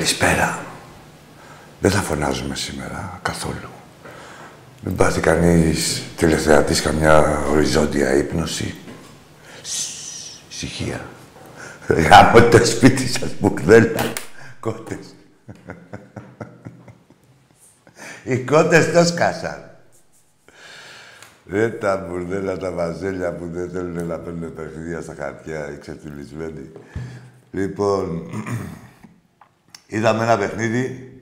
Καλησπέρα. Δεν θα φωνάζουμε σήμερα καθόλου. Μην πάθει κανείς τηλεθεατής καμιά οριζόντια ύπνωση. Ησυχία. Γάμω το σπίτι σας, μπουκδέλα. Κότες. Οι κότες το σκάσαν. Δεν τα μπουρδέλα τα βαζέλια που δεν θέλουν να παίρνουν παιχνίδια στα χαρτιά, οι ξεφτυλισμένοι. Λοιπόν, Είδαμε ένα παιχνίδι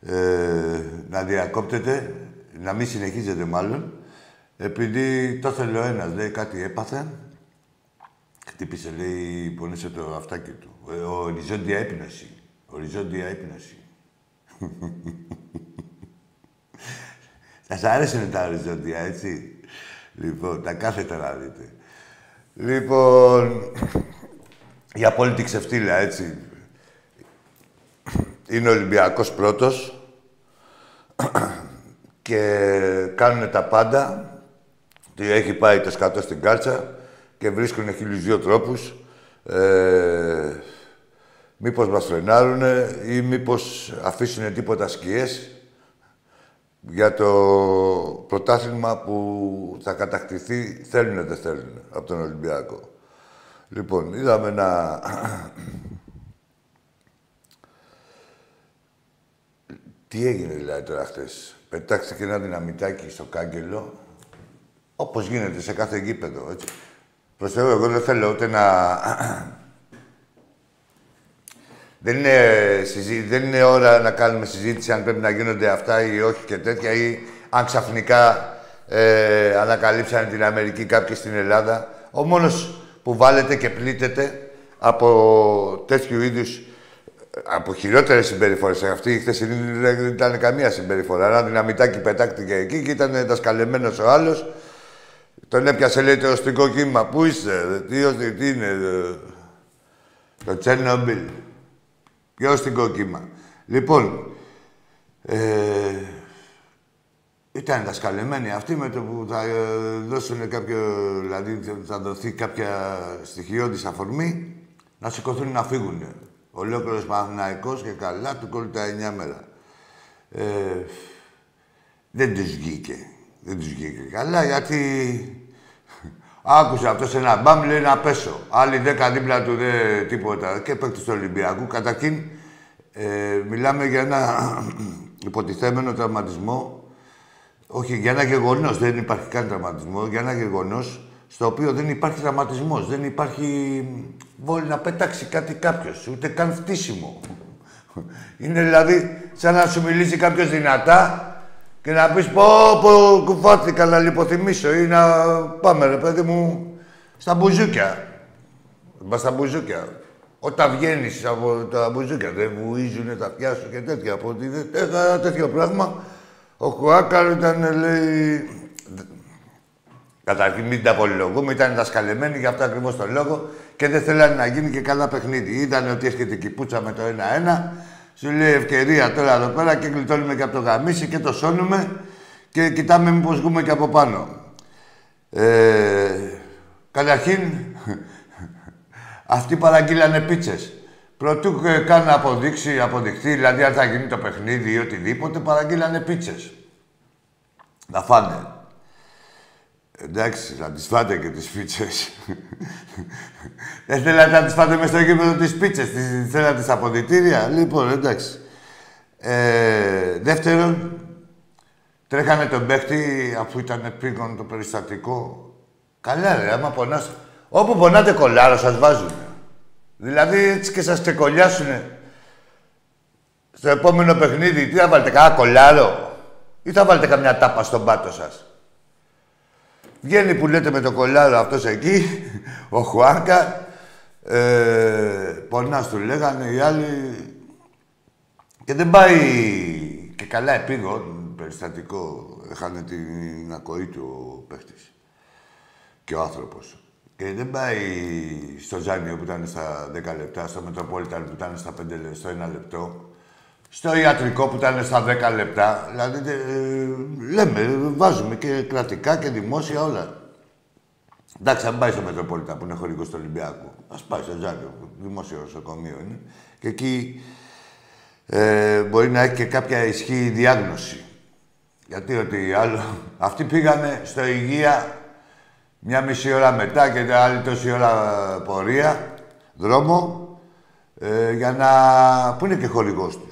ε, να διακόπτεται, να μην συνεχίζεται μάλλον, επειδή το ήθελε ο ένας, λέει κάτι έπαθε, χτύπησε, λέει, πονήσε το αυτάκι του. Ε, οριζόντια έπνωση. Οριζόντια έπνωση. Θα σας άρεσουν τα οριζόντια, έτσι; Λοιπόν, τα κάθετα να δείτε. Λοιπόν, η απόλυτη ξεφτύλα, έτσι είναι ο Ολυμπιακός πρώτος και κάνουν τα πάντα. Έχει πάει το σκατό στην κάλτσα και βρίσκουν χίλιους δύο τρόπους. Ε, μήπως μας φρενάρουνε ή μήπως αφήσουν τίποτα σκιές για το πρωτάθλημα που θα κατακτηθεί, θέλουν δεν θέλουν, από τον Ολυμπιακό. Λοιπόν, είδαμε ένα Τι έγινε δηλαδή τώρα χθες; Πετάξτε και ένα δυναμητάκι στο κάγκελο, όπως γίνεται σε κάθε γήπεδο, έτσι. Προς Θεού, εγώ δεν θέλω ούτε να... δεν, είναι συζή... δεν είναι ώρα να κάνουμε συζήτηση αν πρέπει να γίνονται αυτά ή όχι και τέτοια ή αν ξαφνικά ε, ανακαλύψανε την Αμερική κάποιοι στην Ελλάδα. Ο μόνος που βάλετε και πλήττεται από τέτοιου είδους από χειρότερες συμπεριφορές. Αυτή η χθεσινή δεν ήταν καμία συμπεριφορά. Ένα δυναμητάκι πετάχτηκε εκεί και ήταν δασκαλεμένος ο άλλος. Τον έπιασε, λέει, το οστικό κύμα. Πού είστε, τι, τι είναι, το Τσέρνομπιλ. Ποιο οστικό κύμα. Λοιπόν, ε, ήταν δασκαλεμένοι αυτοί με το που θα ε, δώσουν κάποιο, δηλαδή θα δοθεί κάποια στοιχειώδης αφορμή, να σηκωθούν να φύγουν. Ολόκληρος Παναθηναϊκός και καλά του κόλλει τα εννιά μέρα. Ε, δεν τους βγήκε. Δεν τους βγήκε καλά γιατί άκουσε αυτός ένα μπαμ λέει να πέσω. Άλλοι δέκα δίπλα του δεν τίποτα. Και παίκτης του Ολυμπιακού. Καταρχήν ε, μιλάμε για ένα υποτιθέμενο τραυματισμό. Όχι, για ένα γεγονός. Δεν υπάρχει καν τραυματισμό. Για ένα γεγονός στο οποίο δεν υπάρχει δραματισμός, δεν υπάρχει βόλη να πετάξει κάτι κάποιος, ούτε καν φτύσιμο. Είναι δηλαδή σαν να σου μιλήσει κάποιος δυνατά και να πεις πω, πω κουφάθηκα να λιποθυμίσω ή να πάμε ρε παιδί μου στα μπουζούκια. Μα στα μπουζούκια. Όταν βγαίνεις από τα μπουζούκια, δεν βουίζουν τα αυτιά σου και τέτοια. Από ότι τέτοιο πράγμα. Ο Χουάκαρ ήταν, λέει, Καταρχήν μην τα πολυλογούμε, ήταν δασκαλεμένοι για αυτό ακριβώς το λόγο και δεν θέλανε να γίνει και καλά παιχνίδι. Ήταν ότι έρχεται η πουτσα με το 1-1, σου λέει ευκαιρία τώρα εδώ πέρα και γλιτώνουμε και από το γαμίσι και το σώνουμε και κοιτάμε μήπως βγούμε και από πάνω. Ε, καταρχήν, αυτοί παραγγείλανε πίτσες. Προτού καν αποδείξει, αποδειχθεί, δηλαδή αν θα γίνει το παιχνίδι ή οτιδήποτε, παραγγείλανε πίτσες. Να φάνε. Εντάξει, θα τις φάτε και τις πίτσες. Δεν θέλατε να τις φάτε μες στο γήπεδο τις πίτσες, θέλατε τις αποδητήρια. Λοιπόν, εντάξει. Ε, δεύτερον, τρέχανε τον παίχτη αφού ήταν πήγον το περιστατικό. Καλά ρε, άμα πονάς. Όπου πονάτε κολλάρο σας βάζουν. Δηλαδή έτσι και σας ξεκολλιάσουνε. Στο επόμενο παιχνίδι, τι θα βάλετε, κανένα κολλάρο ή θα βάλετε καμιά τάπα στον πάτο σας; Βγαίνει που λέτε με το κολλάρο αυτός εκεί, ο Χουάνκα. Ε, πονάς του λέγανε, οι άλλοι... Και δεν πάει και καλά επίγον, περιστατικό. Έχανε την ακοή του ο παίχτης. Και ο άνθρωπος. Και δεν πάει στο Ζάνιο που ήταν στα 10 λεπτά, στο Μετροπόλιταν που ήταν στα 5 λεπτά, στο 1 λεπτό, στο ιατρικό που ήταν στα 10 λεπτά. Δηλαδή, ε, λέμε, βάζουμε και κρατικά και δημόσια όλα. Εντάξει, αν πάει στο Μετροπόλιτα που είναι χωρικό του Ολυμπιακού, ας πάει στο Ζάνιο, δημόσιο νοσοκομείο είναι. Και εκεί ε, μπορεί να έχει και κάποια ισχύ διάγνωση. Γιατί ότι άλλο... Αυτοί πήγανε στο υγεία μια μισή ώρα μετά και άλλη τόση ώρα πορεία, δρόμο, ε, για να... που είναι και χορηγός τους.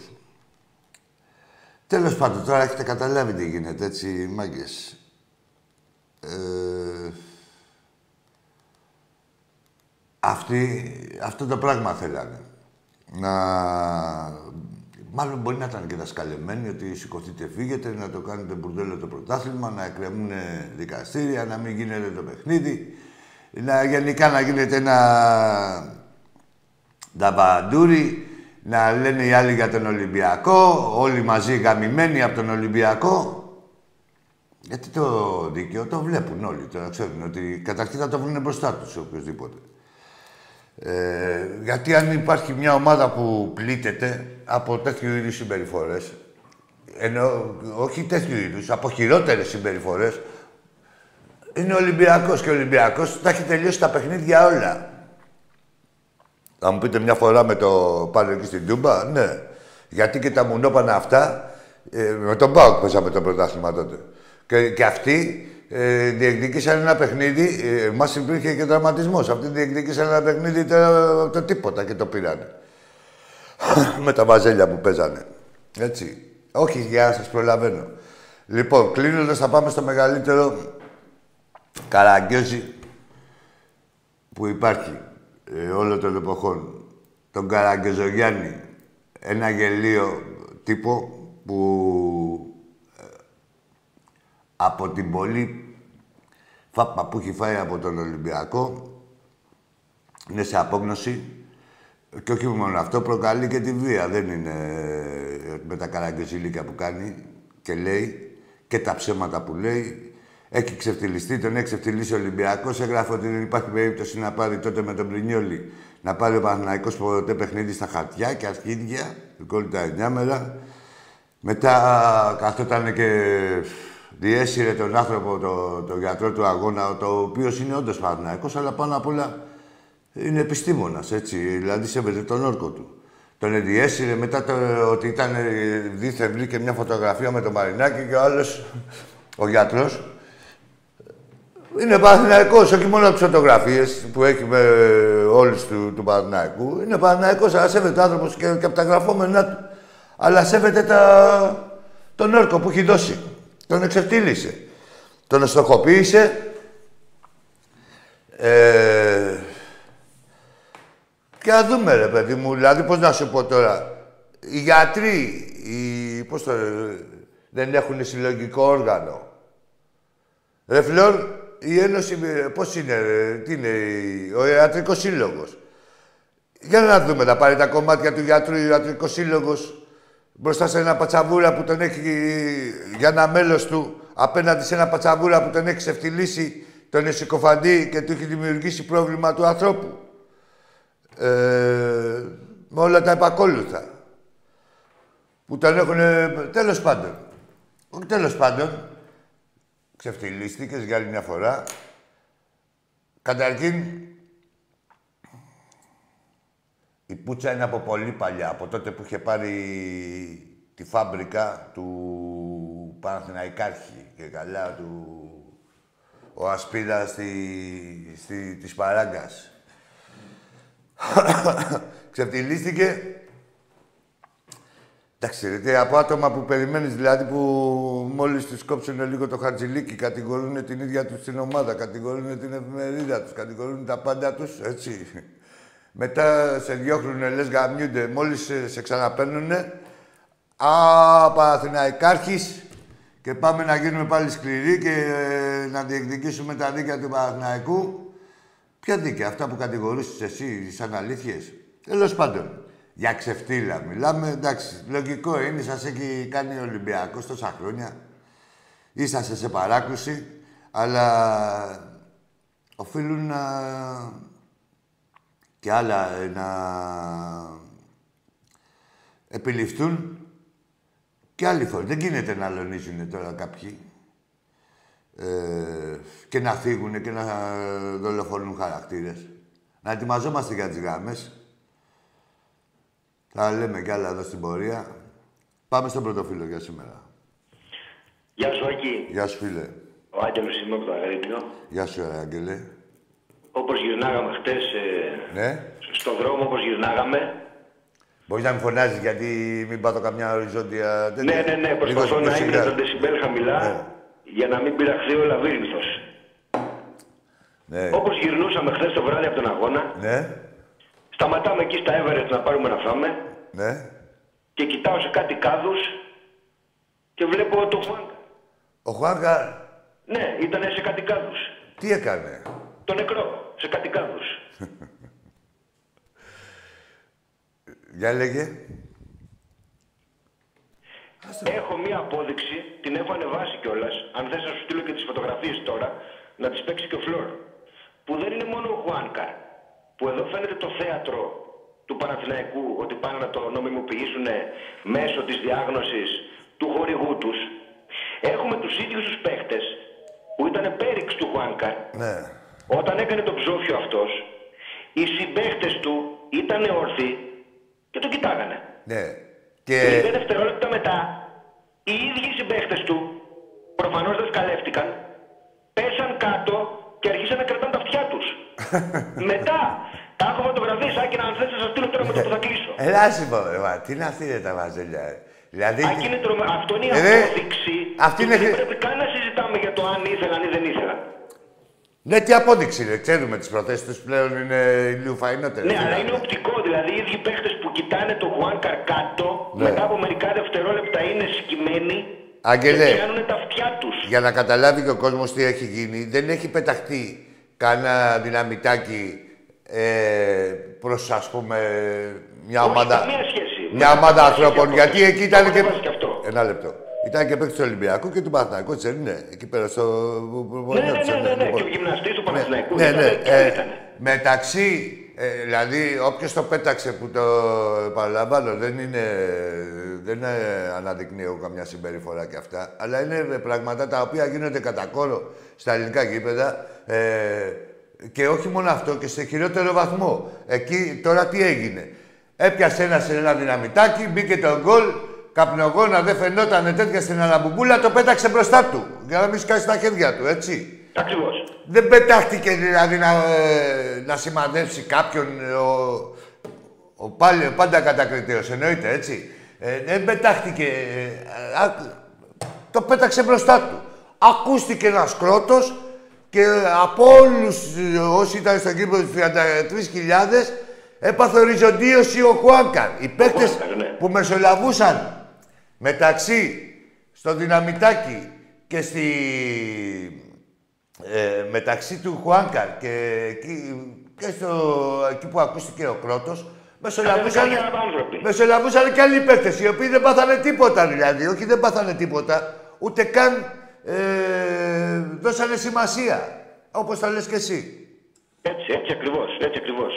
Τέλος πάντων, τώρα έχετε καταλάβει τι γίνεται, έτσι, μάγκες. Ε, αυτοί, αυτό το πράγμα θέλανε. Να... Μάλλον μπορεί να ήταν και δασκαλεμένοι ότι σηκωθείτε, φύγετε, να το κάνετε μπουρδέλο το πρωτάθλημα, να εκκρεμούν δικαστήρια, να μην γίνεται το παιχνίδι, να γενικά να γίνεται ένα νταμπαντούρι, να λένε οι άλλοι για τον Ολυμπιακό, όλοι μαζί γαμημένοι από τον Ολυμπιακό. Γιατί το δίκαιο το βλέπουν όλοι, το ξέρουν ότι καταρχήν θα το βρουν μπροστά τους οποιοδήποτε. Ε, γιατί αν υπάρχει μια ομάδα που πλήττεται από τέτοιου είδους συμπεριφορές, ενώ όχι τέτοιου είδους, από χειρότερες συμπεριφορές, είναι ο Ολυμπιακός. Και ο Ολυμπιακός θα έχει τελειώσει τα παιχνίδια όλα. Θα μου πείτε μια φορά με το πάνω εκεί στην Τούμπα, ναι. Γιατί και τα μουνόπανα αυτά, ε, με τον Πάοκ παίζαμε το πρωτάθλημα τότε. Και, και αυτοί ε, διεκδικήσαν ένα παιχνίδι, ε, μας υπήρχε και δραματισμός. Αυτοί διεκδικήσαν ένα παιχνίδι το, το τίποτα και το πήρανε. με τα βαζέλια που παίζανε. Έτσι. Όχι, για να σας προλαβαίνω. Λοιπόν, κλείνοντας θα πάμε στο μεγαλύτερο καραγκιόζι που υπάρχει ε, όλο των εποχών. Τον Καραγκεζογιάννη. Ένα γελίο τύπο που ε, από την πολύ φάπα που έχει φάει από τον Ολυμπιακό είναι σε απόγνωση και όχι μόνο αυτό, προκαλεί και τη βία. Δεν είναι ε, με τα καραγκεζιλίκια που κάνει και λέει και τα ψέματα που λέει έχει ξεφτυλιστεί, τον έχει ξεφτυλίσει ο Ολυμπιακός. Έγραφε ότι δεν υπάρχει περίπτωση να πάρει τότε με τον Πρινιόλη να πάρει ο Παναναϊκός ποτέ παιχνίδι στα χαρτιά και αρχίδια, του τα μέρα. Μετά καθόταν και διέσυρε τον άνθρωπο, το, το γιατρό του αγώνα, το οποίος είναι όντως Παναναϊκός, αλλά πάνω απ' όλα είναι επιστήμονας, έτσι. Δηλαδή σέβεται τον όρκο του. Τον διέσυρε μετά το, ότι ήταν δίθεν βρήκε μια φωτογραφία με τον Μαρινάκη και ο άλλος, ο γιατρός, είναι Παναθηναϊκός, όχι μόνο από τις φωτογραφίες που έχει με όλους του, του Παναθηναϊκού. Είναι Παναθηναϊκός, αλλά σέβεται ο άνθρωπος και, και από τα γραφόμενά του. Αλλά σέβεται τα... τον όρκο που έχει δώσει. Τον εξευτήλισε. Τον εστοχοποίησε. Ε... Και να δούμε, ρε παιδί μου, δηλαδή, πώς να σου πω τώρα. Οι γιατροί, οι... πώς το... δεν έχουν συλλογικό όργανο. Ρε Φλόρ, η Ένωση, πώς είναι, τι είναι, ο Ιατρικός Σύλλογος. Για να δούμε, να πάρει τα κομμάτια του γιατρού ο Ιατρικός Σύλλογος μπροστά σε ένα πατσαβούρα που τον έχει για ένα μέλος του, απέναντι σε ένα πατσαβούρα που τον έχει ξεφτυλίσει τον εσυκοφαντή και του έχει δημιουργήσει πρόβλημα του ανθρώπου. Ε, με όλα τα επακόλουθα. Που τον έχουν... Τέλος πάντων. Όχι τέλος πάντων. Ξεφτυλίστηκες για άλλη μια φορά. Καταρχήν, η Πούτσα είναι από πολύ παλιά. Από τότε που είχε πάρει τη φάμπρικα του Παναθηναϊκάρχη και καλά του ο Ασπίδα στη, στη, της Παράγκας. Ξεφτυλίστηκε. Εντάξει, ρε, από άτομα που περιμένεις, δηλαδή που μόλις τους κόψουν λίγο το χαρτζιλίκι, κατηγορούν την ίδια τους την ομάδα, κατηγορούν την εφημερίδα τους, κατηγορούν τα πάντα τους, έτσι. Μετά σε διώχνουνε, λες γαμιούνται, μόλις σε, σε ξαναπαίρνουνε. Α, Παναθηναϊκάρχης, και πάμε να γίνουμε πάλι σκληροί και ε, να διεκδικήσουμε τα δίκαια του Παναθηναϊκού. Ποια δίκαια, αυτά που κατηγορούσες εσύ, σαν αλήθειες. Τέλος πάντων, για ξεφτύλα μιλάμε. Εντάξει, λογικό είναι, σας έχει κάνει ο Ολυμπιακός τόσα χρόνια. Είσαστε σε παράκρουση, αλλά οφείλουν να... και άλλα ε, να επιληφθούν και άλλη φορά. Δεν γίνεται να αλωνίζουν τώρα κάποιοι ε, και να φύγουν και να δολοφονούν χαρακτήρες. Να ετοιμαζόμαστε για τις γάμες. Θα λέμε κι άλλα εδώ στην πορεία. Πάμε στον πρωτοφύλλο για σήμερα. Γεια σου, Άκη. Γεια σου, φίλε. Ο Άγγελος είμαι από το Αγρίπνιο. Γεια σου, Άγγελε. Όπως γυρνάγαμε χτες ε, Ναι. στον δρόμο, όπως γυρνάγαμε, Μπορείς να μην φωνάζεις γιατί μην πάτω καμιά οριζόντια τέτοια. ναι, ναι, ναι, Λίγο προσπαθώ να πιο είναι σιγά. τα δεσιμπέλ χαμηλά Ναι. για να μην πειραχθεί ο λαβύρινθος. Ναι. Όπως γυρνούσαμε χθες το βράδυ από τον αγώνα, Ναι. Σταματάμε εκεί στα Everest να πάρουμε να φάμε Ναι. και κοιτάω σε κάτι κάδους και βλέπω το Χουάνκα. Ο Χουάνκα Ναι, ήταν σε κάτι κάδους. τι έκανε; Το νεκρό, σε κάτι κάδους. Για λέγε. Έχω μία απόδειξη, την έχω ανεβάσει κιόλας. Αν θες να σου στείλω και τις φωτογραφίες τώρα, να τις παίξει και ο Φλόρ. Που δεν είναι μόνο ο Χουάνκαρ. Που εδώ φαίνεται το θέατρο του Παναθηναϊκού ότι πάνε να το νομιμοποιήσουν μέσω της διάγνωσης του χορηγού τους. Έχουμε τους ίδιους τους παίχτες που ήταν πέριξ του Χουάνκαρ Ναι. όταν έκανε το ψόφιο αυτός, οι συμπαίχτες του ήταν όρθιοι και τον κοιτάγανε. Ναι. Και λίγα Και... δευτερόλεπτα μετά, οι ίδιοι συμπαίχτες του, προφανώς δεν σκαλεύτηκαν, πέσαν κάτω και αρχίσαν να κρατάνε τα αυτιά τους. μετά, τα έχω φωτογραφίες, Άκη, να αν θες να σας στείλω τώρα με το που θα κλείσω. Ελά, σου πω, ρε, μα, τι είναι αυτή ρε, τα βαζέλια. ρε. Δηλαδή... Άκη, είναι τρομε... Αυτό είναι η Ε, ρε, απόδειξη αυτή του είναι- Δεν πρέπει καν να συζητάμε για το αν ήθελαν ή δεν ήθελαν. Ναι, τι απόδειξη, ρε. Ξέρουμε τις προθέσεις τους πλέον είναι λίγο φαϊνότερες. Ναι, αλλά δηλαδή. είναι οπτικό. Δηλαδή, οι ίδιοι παίχτε που κοιτάνε το Χουάνκαρ κάτω, Ναι. μετά από μερικά δευτερόλεπτα είναι σκυμμένοι Άγγελε. και πιάνουν τα αυτιά τους. Για να καταλάβει και ο κόσμος τι έχει γίνει, δεν έχει πεταχτεί κανένα δυναμητάκι ε, προς, ας πούμε, μια Όχι, ομάδα... καμία σχέση. Μια ομάδα ανθρώπων. Και αυτό. Γιατί εκεί Το ήταν έχω και... διαβάσει και αυτό. Ένα λεπτό. Ήταν και παίκτης του Ολυμπιακού και του Παναθηναϊκού, έτσι δεν είναι. Εκεί πέρα στο. Ναι, ναι, ναι, ναι, ναι. Και ο γυμναστής του Παναθηναϊκού Ναι, ήταν, ναι. και Ε, ήταν. μεταξύ, ε, δηλαδή, όποιος το πέταξε που το επαναλαμβάνω, δεν είναι. Δεν ε, αναδεικνύει εγώ καμιά συμπεριφορά και αυτά. Αλλά είναι ε, πράγματα τα οποία γίνονται κατά κόρο στα ελληνικά γήπεδα. Ε, και όχι μόνο αυτό, και σε χειρότερο βαθμό. Εκεί τώρα τι έγινε. Έπιασε ένα σε ένα δυναμητάκι, μπήκε το γκολ, καπνογόνα δεν φαινόταν τέτοια στην αναμπουμπούλα, το πέταξε μπροστά του. Για να μην σκάσει τα χέρια του, έτσι. Ακριβώς. Δεν πετάχτηκε δηλαδή να, ε, να σημαδέψει κάποιον ε, ο, ο, πάλι, ο πάντα κατακριτέος, εννοείται, έτσι. Ε, δεν πετάχτηκε... ε, α, το πέταξε μπροστά του. Ακούστηκε ένας κρότος και από όλους ε, όσοι ήταν στο κήπο τους 33.000 έπαθε οριζοντίωση ο Χουάνκαρ. Οι παίκτες Χουάνκαρ, ναι. που μεσολαβούσαν μεταξύ στο δυναμητάκι και στη ε, μεταξύ του Χουάνκαρ και, εκεί, και στο, εκεί που ακούστηκε ο Κρότος, μεσολαβούσαν, Ήταν άνθρωποι. μεσολαβούσαν και άλλοι παίκτες, οι οποίοι δεν πάθανε τίποτα δηλαδή. Όχι δεν πάθανε τίποτα, ούτε καν ε, δώσανε σημασία. Όπως το λες και εσύ. Έτσι, έτσι ακριβώς, έτσι ακριβώς.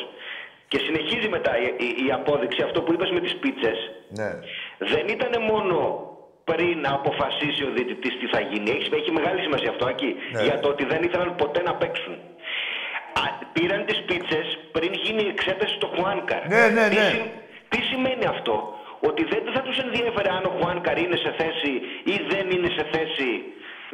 Και συνεχίζει μετά η, η, η απόδειξη, αυτό που είπες με τις πίτσες. Ναι. Δεν ήταν μόνο πριν να αποφασίσει ο διαιτητής τι θα γίνει. Έχει, έχει μεγάλη σημασία αυτό εκεί. Ναι. Για το ότι δεν ήθελαν ποτέ να παίξουν. Α, πήραν τις πίτσες πριν γίνει η εξέταση στο Χουάνκαρ. Ναι, ναι, Τι, ναι. συ- τι σημαίνει αυτό; Ότι δεν θα τους ενδιέφερε αν ο Χουάνκαρ είναι σε θέση ή δεν είναι σε θέση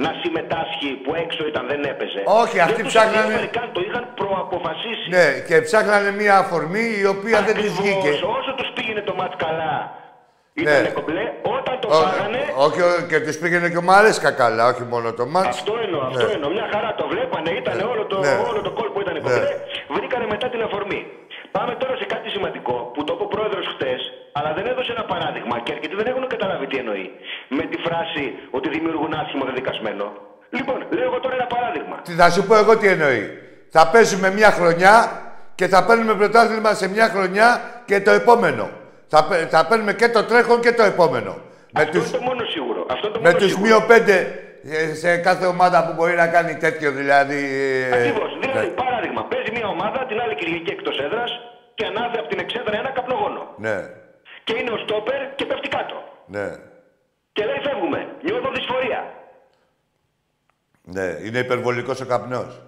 να συμμετάσχει που έξω ήταν δεν έπαιζε. Όχι, αυτοί δεν τους ψάχνανε- ενδιέφερε καν, το είχαν προαποφασίσει. Ναι, και ψάχνανε μία αφορμή η οποία δεν τους Ακριβώς, βγήκε. Όσο τους πήγαινε το μάτς καλά ήταν Ναι. κομπλέ, όταν το Ω- πάγανε Όχι, ο- και τους πήγαινε και ο Μαρέσκα καλά, όχι μόνο το μάτς. Αυτό εννοώ, αυτό Ναι. εννοώ. Μια χαρά το βλέπανε, ήταν όλο, το, Ναι. όλο το κόλπο ήταν κομπλέ. Βρήκανε μετά την αφορμή. Πάμε τώρα σε κάτι σημαντικό που το είπε ο πρόεδρος χτες, αλλά δεν έδωσε ένα παράδειγμα και αρκετοί δεν έχουν καταλάβει τι εννοεί. Με τη φράση ότι δημιουργούν άσχημο δεδικασμένο. Λοιπόν, λέω εγώ τώρα ένα παράδειγμα. Τι Θα σου πω εγώ τι εννοεί. Θα παίζουμε μια χρονιά και θα παίρνουμε πρωτάθλημα σε μια χρονιά και το επόμενο. Θα, παί- θα παίρνουμε και το τρέχον και το επόμενο. Με Αυτό τους, είναι το μόνο σίγουρο. Αυτό είναι το με μόνο τους σίγουρο. μείον πέντε ε, σε κάθε ομάδα που μπορεί να κάνει τέτοιο δηλαδή. ε, Ακριβώς. Δηλαδή, ναι. παράδειγμα, παίζει μια ομάδα την άλλη Κυριακή εκτός έδρας και ανάβει από την εξέδρα ένα καπνογόνο. Ναι, Και είναι ο στόπερ και πέφτει κάτω. ναι, Και λέει φεύγουμε. Νιώθω δυσφορία. ναι. Είναι υπερβολικός ο καπνός.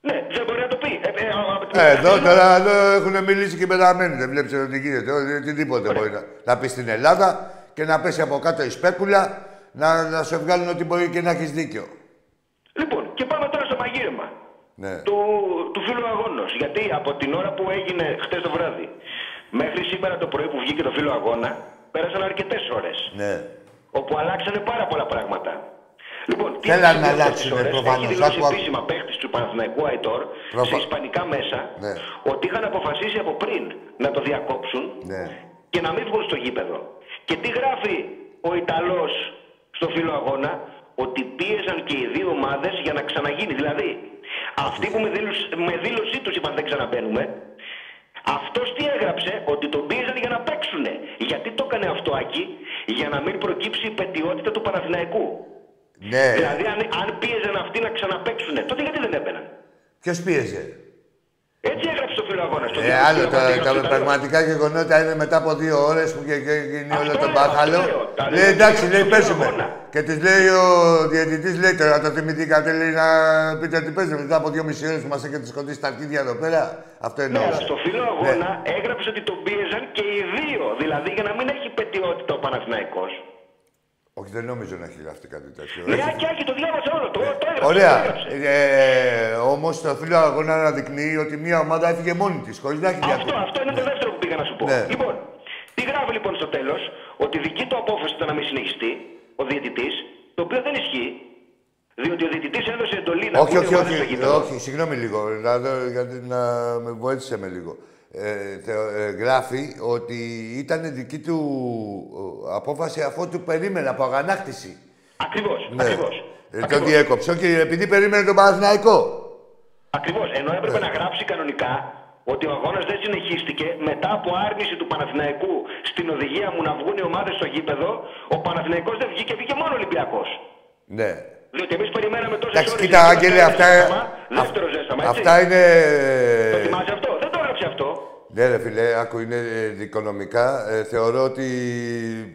Ναι, δεν μπορεί να το πει. Ε, ε, α, α, Ε, εδώ τώρα εδώ έχουν μιλήσει και πεθαμένοι. Δεν βλέπεις ότι γίνεται. Ό, Οτιδήποτε μπορεί να, να πεις στην Ελλάδα και να πέσει από κάτω η σπέκουλα να, να σε βγάλουν ότι μπορεί και να έχεις δίκιο. Λοιπόν, και πάμε τώρα στο μαγείρεμα Ναι. του, του φίλου αγώνα. Γιατί από την ώρα που έγινε χτες το βράδυ μέχρι σήμερα το πρωί που βγήκε το φίλο αγώνα, πέρασαν αρκετές ώρες. ναι. Όπου αλλάξανε πάρα πολλά πράγματα. Λοιπόν, τι Θέλανε έχει να συμβεί αυτές αλλάξουνε, τις ώρες; προφανώς. Έχει δηλώσει Άκου, άκου. επίσημα παίχτης του Παναθηναϊκού Αϊτόρ Προφα- σε ισπανικά μέσα Ναι. ότι είχαν αποφασίσει από πριν να το διακόψουν Ναι. και να μην βγουν στο γήπεδο. Και τι γράφει ο Ιταλός στο φίλο αγώνα, ότι πίεζαν και οι δύο ομάδες για να ξαναγίνει. Δηλαδή, αυτοί που με, δήλωση, με δήλωσή τους είπαν δεν ξαναμπαίνουμε, αυτός τι έγραψε, ότι τον πίεζαν για να παίξουνε. Γιατί το έκανε αυτό, Άκη, για να μην προκύψει η πετιότητα του Παναθηναϊκού. Ναι. Δηλαδή, αν, αν πίεζαν αυτοί να ξαναπαίξουνε, τότε γιατί δεν έμπαιναν. Ποιος πίεζε; Έτσι έγραψε το φίλο αγώνα. στο Ε, φίλο άλλο αγώνα, τα, έγραψε τα ο Ιταλός. πραγματικά γεγονότα είναι μετά από δύο ώρες που και, και, γίνει Αυτό όλο το λέω, μπάχαλο. αυτό λέω. Τα Λέει λέω εντάξει, στο λέει φίλο παίζουμε. αγώνα. Και της λέει ο διαιτητής, λέει τώρα το θυμηθήκατε, λέει να πείτε ότι παίζουμε μετά από δύο μισή ώρες που μας έχετε σκοτήσει τα αρχίδια εδώ πέρα. Αυτό Ναι, εννοώ. αλλά στο φίλο αγώνα έγραψε ότι τον πίεζαν και οι δύο. Δηλαδή για να μην έχει πετιότητα ο Παναθηναϊκός. Όχι, δεν νομίζω να έχει γραφτεί κάτι τέτοιο. Ναι, Έχει- Άκη, Άκη, το διάβασα όλο. Το, το έγραψε. Το Ωραία. έγραψε. Ε, Όμως το φίλο αγώνα αναδεικνύει ότι μια ομάδα έφυγε μόνη της, χωρίς να έχει Αυτό, διακοπή. αυτό είναι το δεύτερο που πήγα να σου πω. Ναι. Λοιπόν, τι γράφει λοιπόν στο τέλος, ότι δική του απόφαση ήταν να μην συνεχιστεί ο διαιτητής, το οποίο δεν ισχύει. Διότι ο διαιτητής έδωσε εντολή να Όχι, βγουν οι όχι, ομάδες στο όχι, γήπεδο. όχι, συγγνώμη λίγο, να, δω- γιατί να με βοήθησε με λίγο. Ε, θε- ε, γράφει ότι ήταν δική του ε, απόφαση αφού του περίμενε από αγανάκτηση. Ακριβώς. Ναι. Ακριβώς. Ε, το Ακριβώς. διέκοψε και επειδή περίμενε τον Παναθηναϊκό. Ακριβώς. Ενώ Ναι. έπρεπε να γράψει κανονικά ότι ο αγώνας δεν συνεχίστηκε μετά από άρνηση του Παναθηναϊκού στην οδηγία μου να βγουν οι ομάδες στο γήπεδο, ο Παναθηναϊκός δεν βγήκε, βγήκε μόνο Ολυμπιακός. Ναι. Διότι εμείς περιμέναμε τόσες Εντάξει, ώρες. κοίτα, Άγγελε, αυτά, Δεύτερο ζέσταμα, έτσι. αυτά είναι... Το θυμάσαι αυτό; Δεν το έγραψε αυτό. Ναι, ρε φίλε, άκου, είναι ε, δικονομικά. Ε, θεωρώ ότι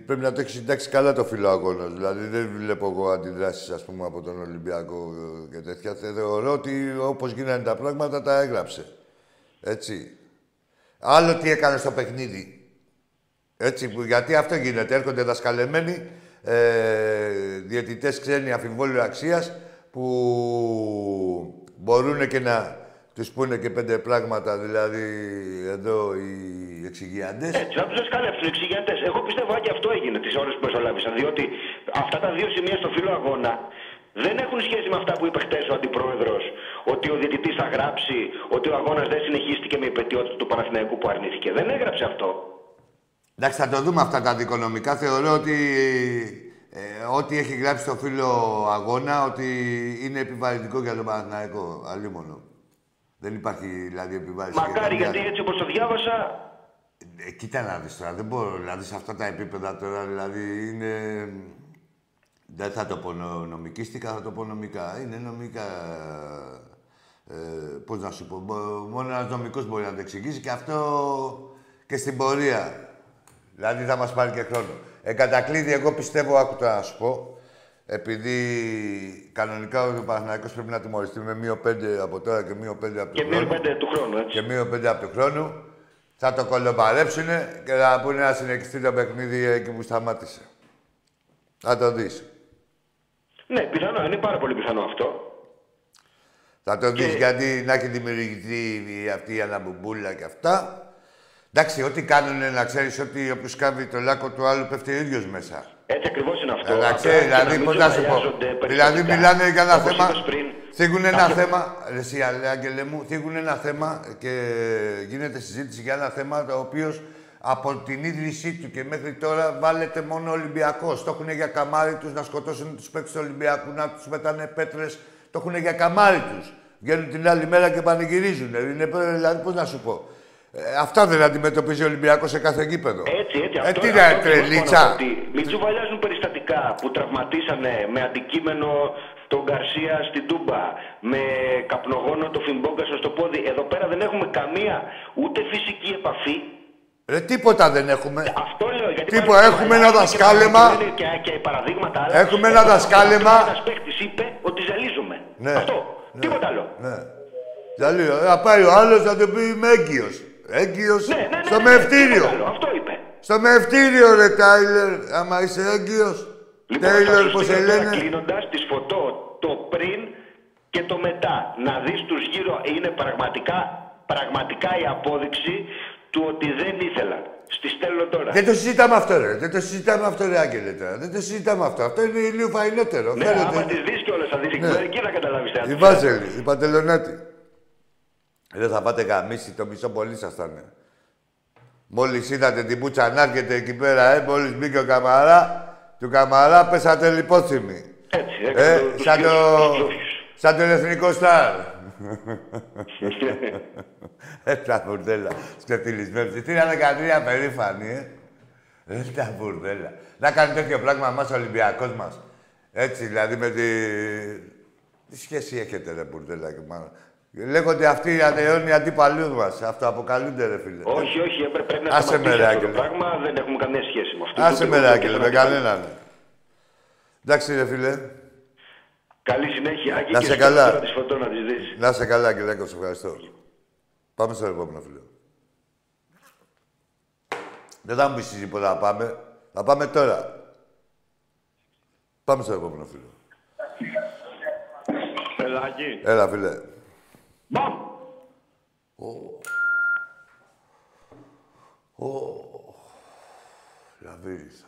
πρέπει να το έχεις συντάξει καλά το φύλλο αγώνας. Δηλαδή, δεν βλέπω εγώ αντιδράσεις, ας πούμε, από τον Ολυμπιακό ε, και τέτοια. Θεωρώ ότι όπως γίνανε τα πράγματα τα έγραψε. Έτσι. Άλλο τι έκανε στο παιχνίδι. Έτσι, που, γιατί αυτό γίνεται. Έρχονται δασκαλεμένοι, ε, διαιτητές ξένοι αμφιβόλου αξίας, που μπορούν και να τους πούνε και πέντε πράγματα, δηλαδή εδώ οι εξηγιάντες. Έτσι, να του δασκαλέψουν εξηγιαντέ. Εγώ πιστεύω ότι αυτό έγινε τις ώρες που μεσολάβησαν. Διότι αυτά τα δύο σημεία στο φύλλο αγώνα δεν έχουν σχέση με αυτά που είπε χτες ο αντιπρόεδρος. Ότι ο διαιτητής θα γράψει ότι ο αγώνας δεν συνεχίστηκε με υπετιότητα του Παναθηναϊκού που αρνήθηκε. Δεν έγραψε αυτό. Εντάξει, θα το δούμε αυτά τα δικονομικά. Θεωρώ ότι ε, ό,τι έχει γράψει το φίλο αγώνα, ότι είναι επιβαρυντικό για τον Παναθηναϊκό. Αλλήμωνο. Δεν υπάρχει δηλαδή επιβάρηση. για Μακάρι καμιά- γιατί έτσι όπως το διάβασα. Ε, κοίτα να δεις τώρα, δεν μπορώ, δηλαδή σε αυτά τα επίπεδα τώρα, δηλαδή είναι... Δεν θα το πω νο- νομικίστικα, θα το πω νομικά. Είναι νομικά Ε, πώς να σου πω, μόνο ένας νομικός μπορεί να το εξηγήσει και αυτό και στην πορεία. Δηλαδή θα μας πάρει και χρόνο. Ε, κατακλείδη, εγώ πιστεύω, άκου τώρα να σου πω, επειδή κανονικά ο Παναθηναϊκός πρέπει να τιμωρηθεί με μείον 5 από τώρα και μείον 5 από του χρόνου. Και μείον 5 του χρόνου, έτσι. Και μείον 5 από του χρόνου. Θα το κολομπαρέψουν και θα πούνε να συνεχιστεί το παιχνίδι εκεί που σταμάτησε. Θα το δεις. Ναι, πιθανό. Είναι πάρα πολύ πιθανό αυτό. Θα το δεις γιατί να έχει δημιουργηθεί αυτή η αναμπομπούλα και αυτά. Εντάξει, ό,τι κάνουν να ξέρεις ότι όποιος κάνει το λάκκο του άλλου πέφτει ο ίδιος μέσα. Έτσι ακριβώς είναι αυτό. Εντάξει, δηλαδή, πώς να σου πω. Δηλαδή, μιλάνε για ένα θέμα. Θίγουν ένα θέμα, εσύ Άγγελε μου, θίγουν ένα θέμα και γίνεται συζήτηση για ένα θέμα το οποίο από την ίδρυσή του και μέχρι τώρα βάλετε μόνο Ολυμπιακός. Το έχουν για καμάρι τους να σκοτώσουν τους παίκτες του Ολυμπιακού, να τους πετάνε πέτρες. Το έχουν για καμάρι τους. Βγαίνουν την άλλη μέρα και πανηγυρίζουν. Είναι, δηλαδή, πώς να σου πω. Ε, αυτά δεν αντιμετωπίζει ο Ολυμπιακός σε κάθε γήπεδο. Έτσι, έτσι. Ε, αυτό, τι είναι τρελίτσα. Μην τσουβαλιάζουν περιστατικά που τραυματίσανε με αντικείμενο τον Γκαρσία στην Τούμπα, με καπνογόνο το Φιμπόγκα στο πόδι. Εδώ πέρα δεν έχουμε καμία ούτε φυσική επαφή. Ρε, τίποτα δεν έχουμε. Αυτό λέω. Γιατί Τίποτα. Έχουμε ένα δασκάλεμα. Και, και, παραδείγματα άλλα. Έχουμε ένα δασκάλεμα. Ένας παίχτη είπε ότι ζαλίζουμε. Ναι. Αυτό. Ναι. Τίποτα άλλο. Ναι. Ζαλίζω. Να πάει ο άλλος να το πει είμαι έγκυος. Έγκυος ναι, ναι, ναι, στο μευτήριο. Αυτό είπε. Στο μευτήριο, ρε Τάιλερ, άμα είσαι έγκυος. Λοιπόν, Τάιλερ, πώς σε λένε; Κλείνοντας τη φωτό το πριν και το μετά. Να δεις τους γύρω είναι πραγματικά, πραγματικά η απόδειξη του ότι δεν ήθελα. Στη στέλνω τώρα. Δεν το συζητάμε αυτό, ρε. Δεν το συζητάμε αυτό, ρε Άγγελε τώρα. Δεν το συζητάμε αυτό. Αυτό είναι λίγο φαϊνότερο. Ναι, Φέρετε. άμα τη δεις κιόλας, θα δεις ναι. εκεί θα καταλάβεις. Η Βάζελη, η Παντελονάτη. Δεν θα πάτε γαμίσει, το μισό πολύ ήσασταν. Μόλις είδατε την πουτσα να έρχεται εκεί πέρα, ε, μόλις μπήκε ο Καμαρά, του Καμαρά πέσατε λιπόθυμοι. Έτσι, ε, σαν, το, σαν τον εθνικό στάρ. Ε, τα μπουρδέλα. Σκοτειλισμένοι. Τι είναι δεκατρία περήφανη, ε. Ε, τα μπουρδέλα. Να κάνει τέτοιο πράγμα μας ο Ολυμπιακός μας. Έτσι, δηλαδή με τη... Τι σχέση έχετε, ρε μπουρδέλα και μάλλον; Λέγονται αυτοί οι ανεώνοι αντίπαλοι μας. Αυτό αποκαλούνται, ρε φίλε. Όχι, όχι, πρέπει να Άσε με, αυτό το πράγμα. Δεν έχουμε καμία σχέση με αυτό. Άσε με, ρε με κανέναν. Εντάξει, ρε φίλε. Καλή συνέχεια, Άκη, να σε καλά. Της φωτό να τις δεις. Να σε καλά, Αγγελάκο, σε ευχαριστώ. Πάμε στο επόμενο φίλο. Δεν θα μου πεις εσύ να πάμε. Θα πάμε τώρα. Πάμε στο επόμενο φίλο. Πελάκι. Έλα, φίλε. Μπαμ! Ω. Λαβύρισσας.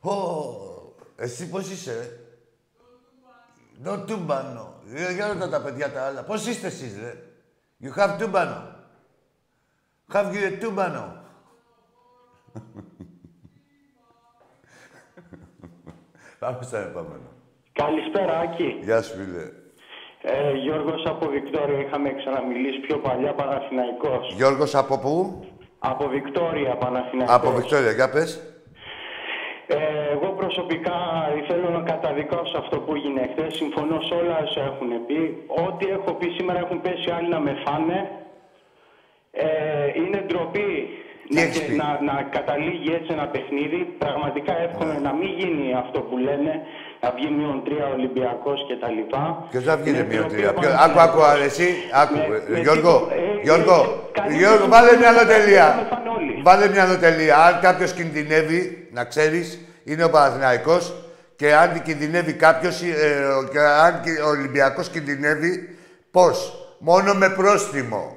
Ω. Εσύ πώς είσαι, No τούμπανο. Ε, για ρώτα τα παιδιά τα άλλα. Πώς είστε εσείς, ρε; You have τούμπανο. Have you a τούμπανο. Πάμε στο επόμενο. Καλησπέρα, Άκη. Γεια σου, φίλε. Ε, Γιώργος από Βικτόρια, είχαμε ξαναμιλήσει πιο παλιά, Παναθηναϊκός. Γιώργος από πού; Από Βικτόρια, Παναθηναϊκός. Από Βικτόρια, για πες. Ε, εγώ προσωπικά θέλω να καταδικάσω αυτό που έγινε χθες. Συμφωνώ σε όλα όσα έχουν πει. Ό,τι έχω πει σήμερα έχουν πέσει άλλοι να με φάνε. Ε, είναι ντροπή να, να, να, καταλήγει έτσι ένα παιχνίδι. Πραγματικά εύχομαι να μην γίνει αυτό που λένε, να βγει μείον τρία Ολυμπιακό κτλ. Ποιος θα βγει μείον τρία. Άκου, άκου, εσύ, άκου. Γιώργο, ε, Γιώργο, Γιώργο, βάλε μια τελεία. Βάλε μια τελεία. Αν κάποιος κινδυνεύει, να ξέρεις, είναι ο Παναθηναϊκός και αν κινδυνεύει κάποιος, ε, και αν ο Ολυμπιακός κινδυνεύει, πώς; Μόνο με πρόστιμο.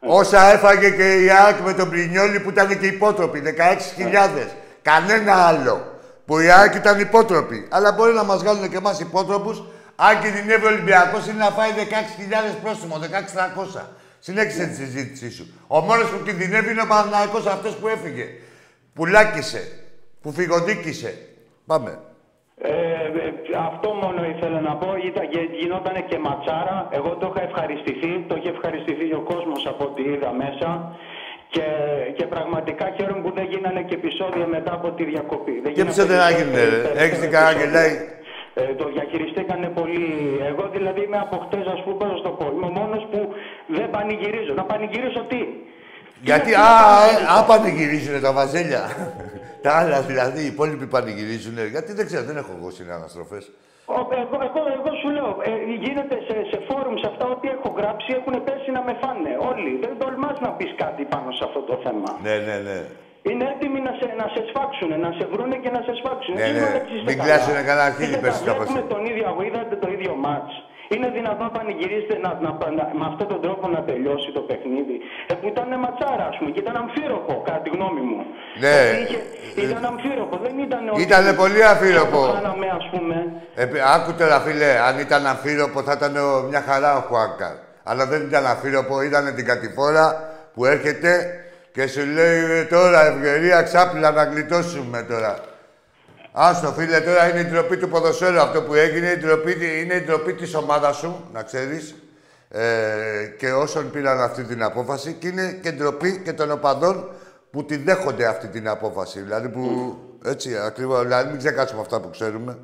Όσα έφαγε και η ΑΕΚ με τον Πρινιόλη που ήταν και υπότροποι, 16.000. Κανένα άλλο. Που η ΑΕΚ ήταν υπότροποι. Αλλά μπορεί να μας βγάλουν και εμάς υπότροπους. Αν κινδυνεύει ο Ολυμπιακός είναι να φάει 16.000 πρόστιμο, 16.300. Συνέχισε τη συζήτησή σου. Ο μόνος που κινδυνεύει είναι ο Παναθηναϊκός αυτός που έφυγε. Πουλάκισε που φυγοδίκησε. Πάμε. Ε, αυτό μόνο ήθελα να πω. Ήταν, γινόταν και ματσάρα. Εγώ το είχα ευχαριστηθεί. Το είχε ευχαριστηθεί ο κόσμος από ό,τι είδα μέσα. Και, και πραγματικά χαίρομαι που δεν γίνανε και επεισόδια μετά από τη διακοπή. Δεν και επεισόδια να γίνουν, Έχεις την κανένα και λέει. Ε, έκανε πολύ. Εγώ δηλαδή είμαι από χτες, ας πούμε, πώς να το πω. Είμαι ο μόνος που δεν πανηγυρίζω. Να πανηγυρίσω τι; Γιατί, Τι α, να ε, πανηγυρίσω. α, πανηγυρίζουνε τα βαζέλια. τα άλλα δηλαδή, οι υπόλοιποι πανηγυρίζουνε. Γιατί δεν ξέρω, δεν έχω εγώ συναναστροφές. Ο- Εγώ, εγώ, εγώ σου λέω, ε, γίνεται σε, σε φόρουμ, σε αυτά ό,τι έχω γράψει, έχουν πέσει να με φάνε όλοι. Δεν τολμάς να πεις κάτι πάνω σε αυτό το θέμα. Ναι, ναι, ναι. Είναι έτοιμοι να σε, να σε σφάξουν, να σε βρούνε και να σε σφάξουν. Ναι, Εσείς ναι. μεταξύ είστε Μην καλά. κλάσουνε κανένα αρχίδι, Είστε πες καλά. τα πας. Έχουμε τον ίδιο αγώνα, είδατε το ίδιο μάτς. Είναι δυνατόν να πανηγυρίσετε να, να, να, με αυτόν τον τρόπο να τελειώσει το παιχνίδι; Ε, που ήταν ματσάρα, ας πούμε, και ήταν αμφίροπο, κατά τη γνώμη μου. Ναι. Ότι είχε- ήταν αμφίροπο, δεν ήταν ότι- Ήτανε πολύ αμφίροπο. Το κάναμε, ας πούμε. Ε, άκου τώρα, φίλε, αν ήταν αφύροπο θα ήταν ο- μια χαρά ο Χουάνκαρ. Αλλά δεν ήταν αφύροπο, ήταν την κατηφόρα που έρχεται και σου λέει «Ε, τώρα ευκαιρία ξάπλα να γλιτώσουμε τώρα. Άστο φίλε, τώρα είναι η ντροπή του ποδοσφαίρου αυτό που έγινε, η ντροπή, είναι η ντροπή της ομάδας σου, να ξέρεις. Ε, και όσων πήραν αυτή την απόφαση και είναι και ντροπή και των οπαδών που τη δέχονται αυτή την απόφαση. Δηλαδή που, έτσι ακριβώς, δηλαδή μην ξεχάσουμε αυτά που ξέρουμε.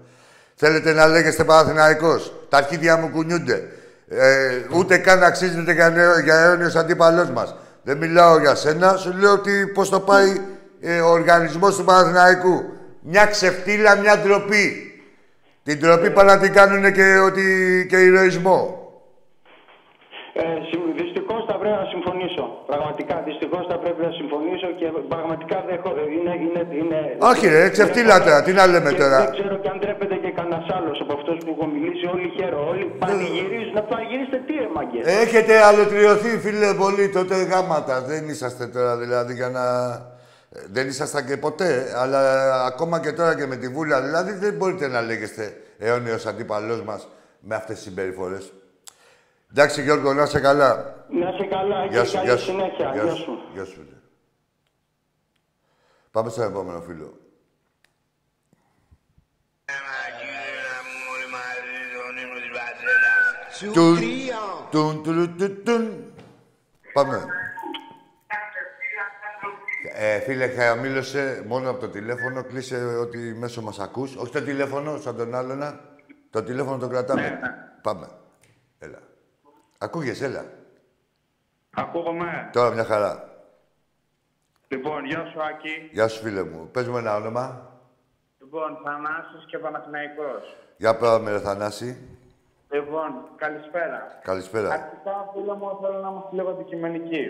Θέλετε να λέγεστε Παναθηναϊκός; Τα αρχίδια μου κουνιούνται. Ε, ούτε καν αξίζετε για, νέο- για αιώνιος αντίπαλός μας. Δεν μιλάω για σένα, σου λέω ότι πώς το πάει ε, ο οργανισμός του Παναθηναϊκού. Μια ξεφτύλα, μια ντροπή. Την ντροπή πάνε να την κάνουν και, ότι, και ηρωισμό. Ε, Δυστυχώς θα πρέπει να συμφωνήσω. Πραγματικά, δυστυχώς θα πρέπει να συμφωνήσω και πραγματικά δεν έχω. Είναι, είναι, είναι, Όχι, ρε, ξεφτύλα τώρα, τι να λέμε Και τώρα; Δεν ξέρω και αν τρέπεται και κανένας άλλος από αυτούς που έχω μιλήσει. Όλοι χαίρομαι. Όλοι πανηγυρίζουν. Να πανηγυρίσετε τι, ρε μαγκέ. Έχετε αλωτριωθεί, φίλε, πολύ τότε γάματα. Δεν είσαστε τώρα, δηλαδή, για να... ε, Δεν ήσασταν και ποτέ, αλλά ακόμα και τώρα και με τη Βούλα, δηλαδή, δεν μπορείτε να λέγεστε αιώνιος αντίπαλός μας με αυτές τις συμπεριφορές. Εντάξει, Γιώργο, να είσαι καλά. Να είσαι καλά Γεια και σου, καλή γεια σου. συνέχεια. Γεια Γεια σου. σου. Γεια σου, φίλε. Πάμε στον επόμενο φίλο. Τουν, τουν, τουν, τουν, τουν. Πάμε. Ε, φίλε, χαμήλωσε μόνο από το τηλέφωνο. Κλείσε ότι μέσω μας ακούς. Όχι το τηλέφωνο, σαν τον άλλον. Το τηλέφωνο το κρατάμε. Πάμε. Έλα. Ακούγεσαι, έλα. Ακούγομαι. Τώρα μια χαρά. Λοιπόν, γεια σου Άκη. Γεια σου, φίλε μου. Πες μου ένα όνομα. Λοιπόν, Θανάσης και Παναθηναϊκός. Για πάμε, ρε Θανάση. Λοιπόν, καλησπέρα. Καλησπέρα. Αρχικά, φίλε μου, θέλω να είμαστε λίγο αντικειμενικοί.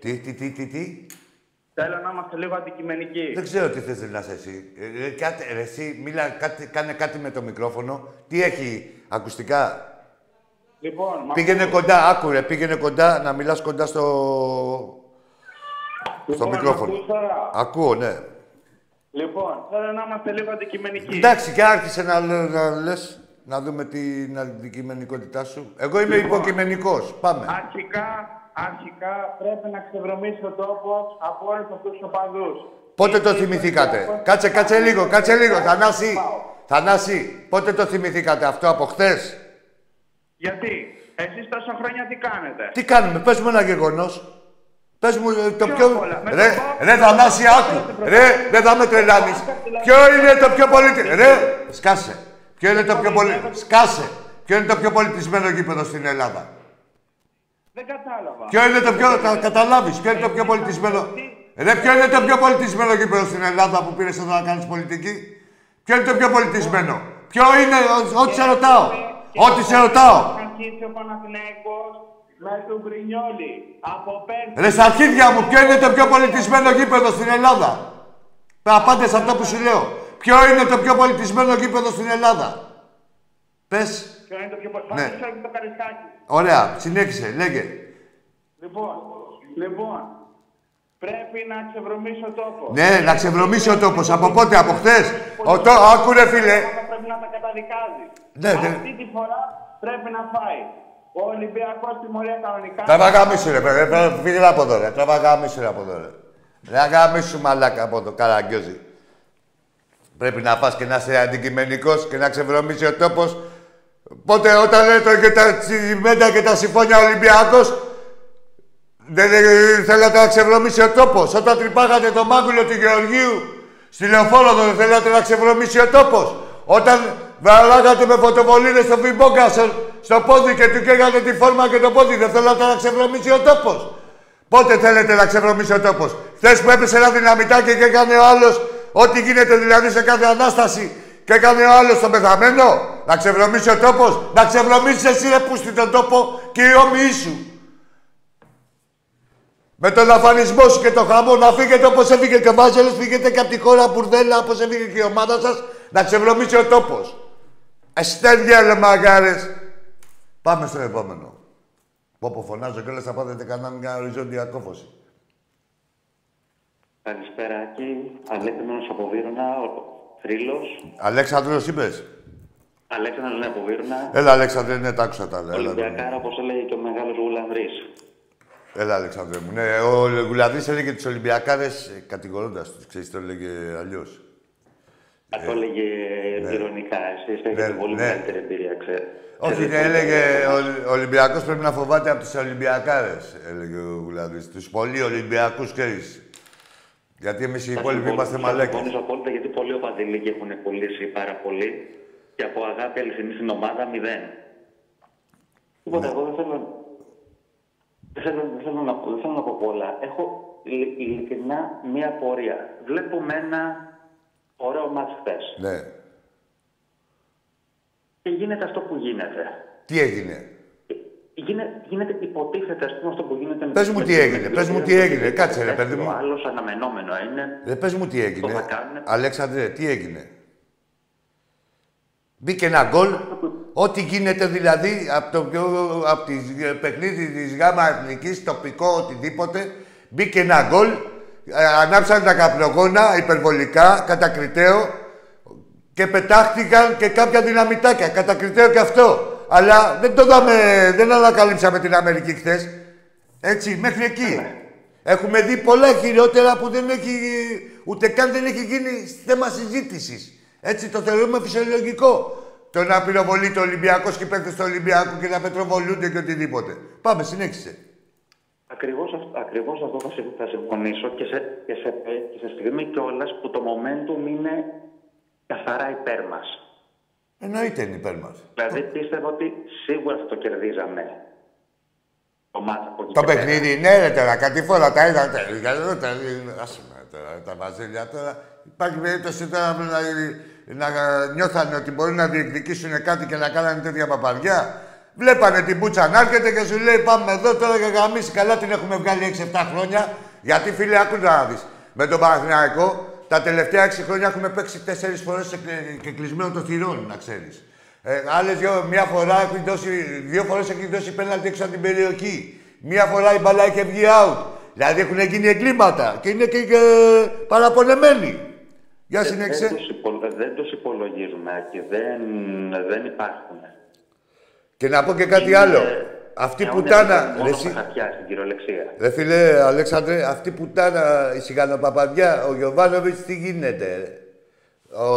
Τι, τι, τι, τι, τι; Θέλω να είμαστε λίγο αντικειμενικοί. Δεν ξέρω τι θες να είσαι εσύ. Ε, ε, κάτι, ρε, εσύ, μίλα, κάτι, κάνε κάτι με το μικρόφωνο. Τι έχει, ακουστικά; Λοιπόν, μα- Πήγαινε κοντά, άκουρε, πήγαινε κοντά, να μιλάς κοντά στο, στο Λοιπόν, μικρόφωνο. ακούς τώρα. Ακούω, ναι. Λοιπόν, θέλω να είμαστε λίγο αντικειμενικοί. Εντάξει, και άρχισε να, λέ- να λες, να δούμε την αντικειμενικότητά σου. Εγώ είμαι Λοιπόν. υποκειμενικός. Πάμε. Αρχικά, αρχικά πρέπει να ξεβρωμίσει ο τόπος από όλους αυτούς τους οπαδούς. Πότε το Είναι θυμηθήκατε; Ολυμπιακός- Κάτσε, κάτσε λίγο, κάτσε λίγο. Θανάση, Θανάση, πότε το θυμηθήκατε αυτό από χθες; Γιατί, εσείς τόσα χρόνια τι κάνετε; Τι κάνουμε, πες μου ένα γεγονός. Πες μου ε, το Ποιο πιο... απ' όλα, με Ρε, τον Πάο- ρε Θανάση, άκου. Ρε, δεν θα με τρελάνεις. Ποιο είναι το πιο πολιτισμένο... Ρε, σκάσε. Ποιο είναι το πιο πολυ... Σκάσε. Ποιο είναι το πιο πολιτισμένο γήπεδο στην Ελλάδα; Δεν κατάλαβα. Ποιο είναι το πιο... Θα καταλάβεις. Ποιο είναι το πιο πολιτισμένο... Ρε, ποιο είναι το πιο πολιτισμένο γήπεδο στην Ελλάδα που πήρες εδώ να κάνεις πολιτική; Ποιο είναι το πιο πολιτισμένο; Ποιο είναι... ό- Ό,τι σε ρωτάω. Ό,τι σε ρωτάω. Αρχίσει ο Παναθηναϊκός με τον Γκρινιόλη. Από πέρσι. Ρε στα αρχίδια μου, ποιο είναι το πιο πολιτισμένο γήπεδο στην Ελλάδα; Απάντες σε αυτό που σου λέω. Ποιο είναι το πιο πολιτισμένο γήπεδο στην Ελλάδα; Πες. Ποιο είναι το πιο πολύ. Ναι. Ναι. και το καρισκάκι. Ωραία, συνέχισε, λέγε. Λοιπόν, λοιπόν, πρέπει να ξεβρωμίσει ο τόπος. Ναι, να ξεβρωμίσει ο τόπος. Από πότε, από χθες; Ο το... Άκου ρε φίλε. Πρέπει να τα καταδικάζεις. Ναι, ναι. Αυτή τη φορά πρέπει να φάει. Ο Ολυμπιακός τιμωρία κανονικά. Τραβαγάμισου ρε, παιδί. Φύγε Φύγε από εδώ ρε. Τραβαγάμισου ρε από εδώ ρε. Ρε αγάμισου μαλάκα από εδώ, καραγκιόζη. Πρέπει να πας και να είσαι αντικειμενικός και να ξεβρωμίσει ο τόπος. Πότε όταν έτρωγε και τα τσιμέντα και τα συμφώνια Ολυμπιακός, δεν ε, θέλατε να ξεβρωμίσει ο τόπος. Όταν τρυπάγατε το μάγουλο του Γεωργίου στη Λεωφόρο δεν θέλατε να ξεβρωμίσει ο τόπος. Όταν Βαράγατε με φωτοβολίδες στο Φιμπόκασον στο πόδι και του καίγατε τη φόρμα και το πόδι. Δεν θέλατε να ξεβρωμίσει ο τόπος. Πότε θέλετε να ξεβρωμίσει ο τόπος; Χθες που έπεσε ένα δυναμητάκι και έκανε ο άλλος ό,τι γίνεται δηλαδή σε κάθε ανάσταση και έκανε ο άλλος τον πεθαμένο. Να ξεβρωμίσει ο τόπος. Να ξεβρωμίσεις εσύ ρε πούστη τον τόπο και οι όμοιοι σου. Με τον αφανισμό σου και το χαμό να φύγετε όπως έφυγε και ο Μάζελο, φύγετε και από τη χώρα μπουρδέλα όπως έφυγε και η ομάδα σας, να ξεβρωμίσει ο τόπος. Αστέρια ρε μαγάρες. Πάμε στο επόμενο. Πω πω φωνάζω και όλες θα πάτε κανένα μια οριζόντια κόφωση. Καλησπέρα, Άκη. Αλέξανδρος από Βύρονα, ο Θρύλος. Αλέξανδρος είπες; Αλέξανδρος ναι, από Βύρονα. Έλα, Αλέξανδρε, ναι, τα άκουσα τα λέω. Έλα, Ολυμπιακάρα, όπως έλεγε και ο μεγάλος Γουλανδρής. Έλα, Αλεξάνδρε μου. Ναι, ο Γουλαδής έλεγε τους Ολυμπιακάρες ε, κατηγορώντας τους. Ξέρεις, το έλεγε αλλιώς. Α, το έλεγε ηρωνικά. Εσείς έχετε Ναι, πολύ ναι. μεγαλύτερη εμπειρία, ξέρω. Όχι, ναι, έλεγε ο Ολυμπιακός πρέπει να φοβάται από τους Ολυμπιακάρες, έλεγε ο Γουλαδής. Τους πολύ Ολυμπιακούς, ξέρεις. Γιατί εμείς οι υπόλοιποι είμαστε μαλάκες. Συμφωνήσω απόλυτα γιατί πολλοί οπαδηλίκοι έχουν πουλήσει πάρα πολύ και από αγάπη αληθινή στην ομάδα μηδέν. Τίποτα, Ναι. εγώ δεν θέλω, δεν θέλω, δεν θέλω, να, πω- δεν θέλω να πω πολλά. Έχω ειλι- ειλικρινά μία πορεία. Βλέπουμε ένα ωραίο μάτς χθες. Ναι. Και γίνεται αυτό που γίνεται. Τι έγινε; Γίνεται, γίνεται υποτίθεται, ας πούμε, αυτό που γίνεται... με- Πες μου με- τι με- έγινε, με- πες μου με- τι με- έγινε. με- Κάτσε, ρε, με- παιδί μου. Ο άλλος αναμενόμενο είναι... Ρε, πες μου τι έγινε. Το θα κάνουνε. Αλέξανδρε, τι έγινε; Μπήκε ένα γκολ. Ό,τι γίνεται δηλαδή από το πιο, από τη παιχνίδι της ΓΑΜΑ Εθνικής, τοπικό, οτιδήποτε. Μπήκε ένα γκολ. Ε, ανάψαν τα καπνογόνα υπερβολικά, κατακριτέο και πετάχτηκαν και κάποια δυναμητάκια. Κατακριτέο και αυτό. Αλλά δεν το δάμε, δεν ανακαλύψαμε την Αμερική χθες. Έτσι, μέχρι εκεί. Έχουμε δει πολλά χειρότερα που δεν έχει, ούτε καν δεν έχει γίνει θέμα συζήτησης. Έτσι το θεωρούμε φυσιολογικό. Το να πυροβολεί το Ολυμπιακός και παίκτες του Ολυμπιακού και να πετροβολούνται και οτιδήποτε. Πάμε, συνέχισε. Ακριβώς, αυ- ακριβώς αυτό θα, συμ- θα συμφωνήσω και σε, και σε, και σε στιγμή κιόλας που το momentum είναι καθαρά υπέρ μας. Εννοείται είναι υπέρ μα. Δηλαδή πίστευα ότι σίγουρα θα το κερδίζαμε το μάτς από εκεί Το και πέρα. παιχνίδι, ναι, ρε τώρα, κάτι φορά τα είδατε. Άσε με τώρα, τα βαζέλια τώρα. Υπάρχει περίπτωση τώρα να, να νιώθανε ότι μπορεί να διεκδικήσουν κάτι και να κάνανε τέτοια παπαριά. Βλέπανε την πουτσα να έρχεται και σου λέει πάμε εδώ τώρα και γαμίσει. Καλά την έχουμε βγάλει 6-7 χρόνια. Γιατί φίλε, άκου να δεις. Με τον Παναθηναϊκό τα τελευταία 6 χρόνια έχουμε παίξει 4 φορές σε κλε- και κλεισμένο το θυρών, να ξέρεις. Ε, άλλες δυο, μία φορά έχει δώσει, δύο φορές έχει δώσει πέναλτι έξω από την περιοχή. Μία φορά η μπαλά έχει βγει out. Δηλαδή έχουν γίνει εγκλήματα και είναι και, και παραπονεμένοι. Για Δεν, συνέχισε. τους υπο- δεν τους υπολογίζουμε και δεν, δεν υπάρχουν. Και να πω και κάτι Είναι- άλλο. Αυτή είναι που πουτάνα, μόνο ρε, στα εσύ, χαρτιά, στην κυριολεξία. ρε φίλε Αλέξανδρε, αυτή που πουτάνα η σιγανοπαπαδιά, ο Γιωβάνοβιτς τι γίνεται. ρε; Ο,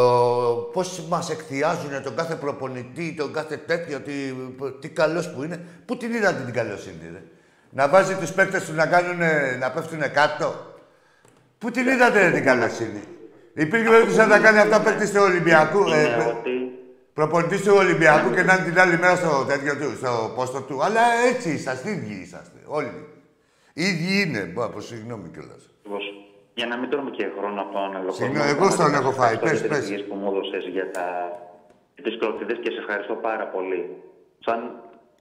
πώς μας εκθιάζουν τον κάθε προπονητή, τον κάθε τέτοιο, τι, τι καλός που είναι. Πού την είδατε την καλοσύνη, ρε; Να βάζει τους παίκτες του να, κάνουνε, να πέφτουνε κάτω. Πού την είδατε, ρε, την καλοσύνη; Υπήρχε περίπτωση να τα κάνει αυτά παίκτης του Ολυμπιακού. Είναι ε, ότι Προπονητής του Ολυμπιακού και να είναι την άλλη μέρα στο τέτοιο του, στο πόστο του. Αλλά έτσι είσαστε, ίδιοι είσαστε. Όλοι. Ίδιοι είναι. Μπα, πω, συγγνώμη κιόλας. ακριβώς, για να μην τρώμε και χρόνο από τον άλλο Συγγνώμη, κόσμο, εγώ να στον σας έχω φάει. ευχαριστώ Πες, για τις πες. εξηγήσεις που μου έδωσες για, τα... για τις κροτιδές και σε ευχαριστώ πάρα πολύ. Σαν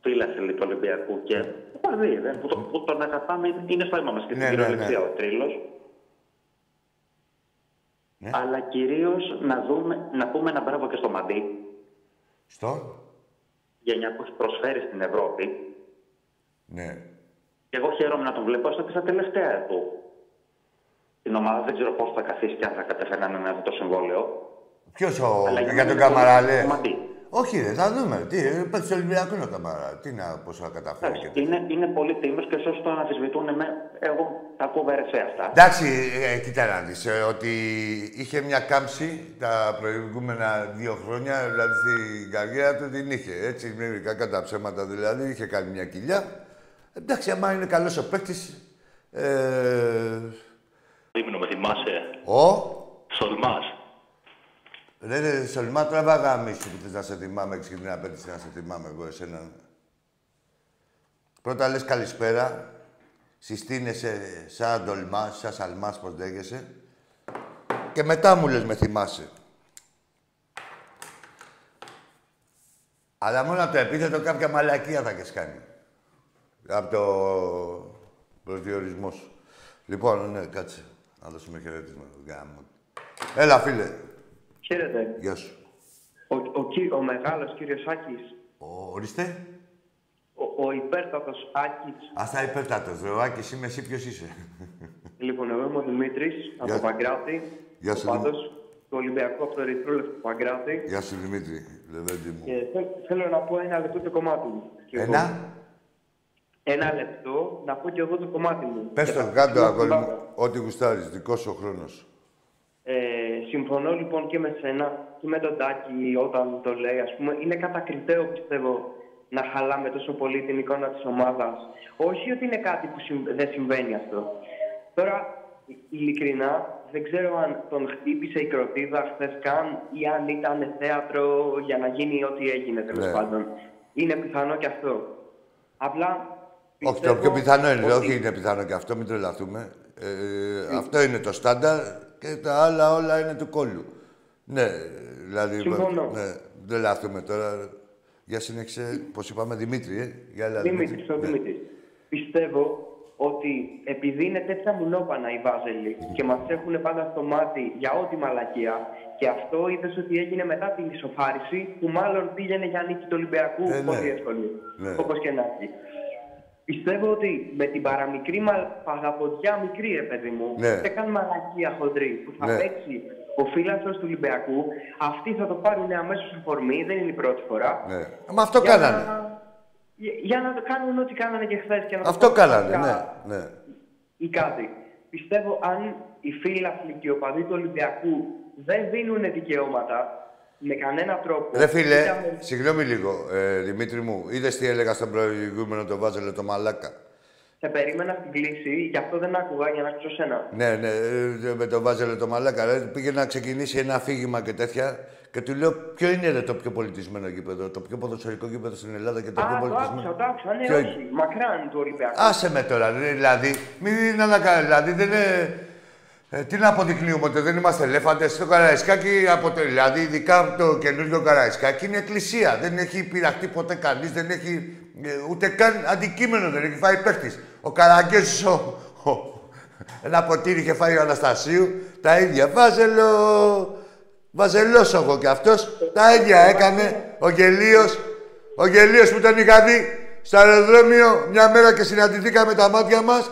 φίλαθλη του Ολυμπιακού και παδί, δεν, που, το, που τον αγαπάμε είναι στο αίμα μας και Ναι, στην ναι, κυριολεξία ναι. ο Τρίλος. Ναι. Αλλά κυρίως να, δούμε, να πούμε ένα μπράβο και στο Μαντί Στο; για που έχει προσφέρει στην Ευρώπη. Ναι. Και εγώ χαίρομαι να τον βλέπω στα στα τελευταία του. Την ομάδα δεν ξέρω πώς θα καθίσει και αν θα καταφέρει να είναι με αυτό το συμβόλαιο. Ποιος ο. Αλλά για μένα τον είναι πολύ Καμαρά, λέει. σημαντικό. Όχι, ρε, θα δούμε. Τι, παίξει Ολυμπιακό είναι ο Καμαρά. Τι να, πώς θα καταφέρει και Εντάξει, τέτοια. είναι, είναι πολύ τίμιο και σε όσοι τον αμφισβητούν, με, εγώ τα ακούω βερεσέ αυτά. Εντάξει, ε, κοίτα να δεις, ε, ότι είχε μια κάμψη τα προηγούμενα δύο χρόνια, δηλαδή στην καριέρα του την είχε. Έτσι, με κακά τα ψέματα δηλαδή, είχε κάνει μια κοιλιά. Εντάξει, άμα είναι καλός ο παίκτης, ε, Δίμηνο, με θυμάσαι; ο, Σολμάς. Ρε, ρε, Σολμά, τραβά γάμισου που θες να σε θυμάμαι, έχεις και την απέτηση να σε θυμάμαι εγώ εσένα. Πρώτα λες καλησπέρα, συστήνεσαι σαν ντολμάς, σαν σαλμάς, πώς λέγεσαι. Και μετά μου λες με θυμάσαι. Αλλά μόνο από το επίθετο κάποια μαλακία θα έχεις κάνει. Από το προσδιορισμός σου. Λοιπόν, ναι, κάτσε. Να δώσουμε χαιρετίσμα. Γάμο. Έλα, φίλε. Χαίρετε. Γεια σου. Ο, ο, κυ- ο μεγάλος κύριος Άκης. Ο, ορίστε. Ο, ο υπέρτατος Άκης. Ας τα υπέρτατος. Ρε, ο Άκης είμαι εσύ, ποιος είσαι. Λοιπόν, εγώ είμαι ο Δημήτρης από Γεια- το Παγκράτη. Γεια ο σου, πάντως του Ολυμπιακού από το Ερυθρόλεπτο του Παγκράτη. Γεια σου, Δημήτρη. Λεβέντη μου. Και θε- θέλω να πω ένα λεπτό το κομμάτι μου. Και εγώ. Ένα; Ένα λεπτό να πω και εγώ το κομμάτι μου. Πες Και το θα- κάτω, θα- αγόρι μου. Ό,τι γουστάρεις. Δικός σου ο χρόνος. Ε, συμφωνώ λοιπόν και με σένα και με τον Τάκη όταν το λέει, ας πούμε, είναι κατακριτέο πιστεύω να χαλάμε τόσο πολύ την εικόνα της ομάδας. Όχι ότι είναι κάτι που συμ- δεν συμβαίνει αυτό. Τώρα, ε- ειλικρινά, δεν ξέρω αν τον χτύπησε η κροτίδα χθες καν ή αν ήταν θέατρο για να γίνει ό,τι έγινε τέλος Ναι. πάντων. Είναι πιθανό και αυτό. Απλά. Όχι, το πιστεύω πιο πιθανό είναι. ότι- Όχι, είναι πιθανό και αυτό, μην τρελαθούμε. Ε, αυτό είναι το στάνταρ και τα άλλα όλα είναι του κόλλου. Ναι, δηλαδή. Συμφωνώ. Ναι, μην τρελαθούμε τώρα. Για συνέχισε, πώς είπαμε, Δημήτρη, ε. Για έλα, Δημήτρη, ο Ναι. Δημήτρης. Πιστεύω ότι επειδή είναι τέτοια μουνόπανα οι Βάζελοι και μας έχουν πάντα στο μάτι για ό,τι μαλακία και αυτό είδες ότι έγινε μετά την ισοφάριση που μάλλον πήγαινε για νίκη του Ολυμπιακού Ε, ναι. πολύ εύκολη, Ναι. όπως και να έχει. Πιστεύω ότι με την παραμικρή μα... παγαποδιά μικρή, ρε παιδί μου, Ναι. δεν καν μαλακία χοντρή που θα Ναι. παίξει ο φύλαθρος του Ολυμπιακού, αυτοί θα το πάρουν αμέσως αφορμή, δεν είναι η πρώτη φορά. Ναι. Μα αυτό Για κάνανε. να- Για, για να το κάνουν ό,τι κάνανε και χθες. Και να το Αυτό κάνουν κάνανε, πραγματικά ναι. ναι. Ή κάτι. Πιστεύω αν οι φίλαθλοι και οι οπαδοί του Ολυμπιακού δεν δίνουν δικαιώματα με κανένα τρόπο. Ρε φίλε, είτε αμε- συγγνώμη λίγο, ε, Δημήτρη μου, είδες τι έλεγα στον προηγούμενο το Βάζελο το μαλάκα. Σε περίμενα στην κλίση, γι' αυτό δεν άκουγα για να ακούσω σένα. Ναι, ναι, ε, με το Βάζελο το μαλάκα. Ρε, πήγε να ξεκινήσει ένα αφήγημα και τέτοια και του λέω ποιο είναι ρε, το πιο πολιτισμένο γήπεδο, το πιο ποδοσφαιρικό γήπεδο στην Ελλάδα και το πιο Α, το πολιτισμένο; άκουσα, το άκουσα. Ναι, Ποιο είναι; όχι. Μακράν του Ολυμπιακού. Άσε με τώρα, ρε, δηλαδή, μην ανακα... δηλαδή δεν είναι... Ε, τι να αποδεικνύουμε, ότι δεν είμαστε ελέφαντες στο Καραϊσκάκι, από το, δηλαδή ειδικά το καινούργιο Καραϊσκάκι είναι εκκλησία. Δεν έχει πειραχτεί ποτέ κανείς, δεν έχει ε, ούτε καν αντικείμενο, δεν έχει φάει παίχτης. Ο Καραγκιόζης, ο, ο- ένα ποτήρι είχε φάει ο Αναστασίου, τα ίδια. Βάζελο, βαζελός εγώ κι αυτός, τα ίδια έκανε. Ο Γελίος, ο Γελίος που τον είχα δει στο αεροδρόμιο μια μέρα και συναντηθήκαμε τα μάτια μας.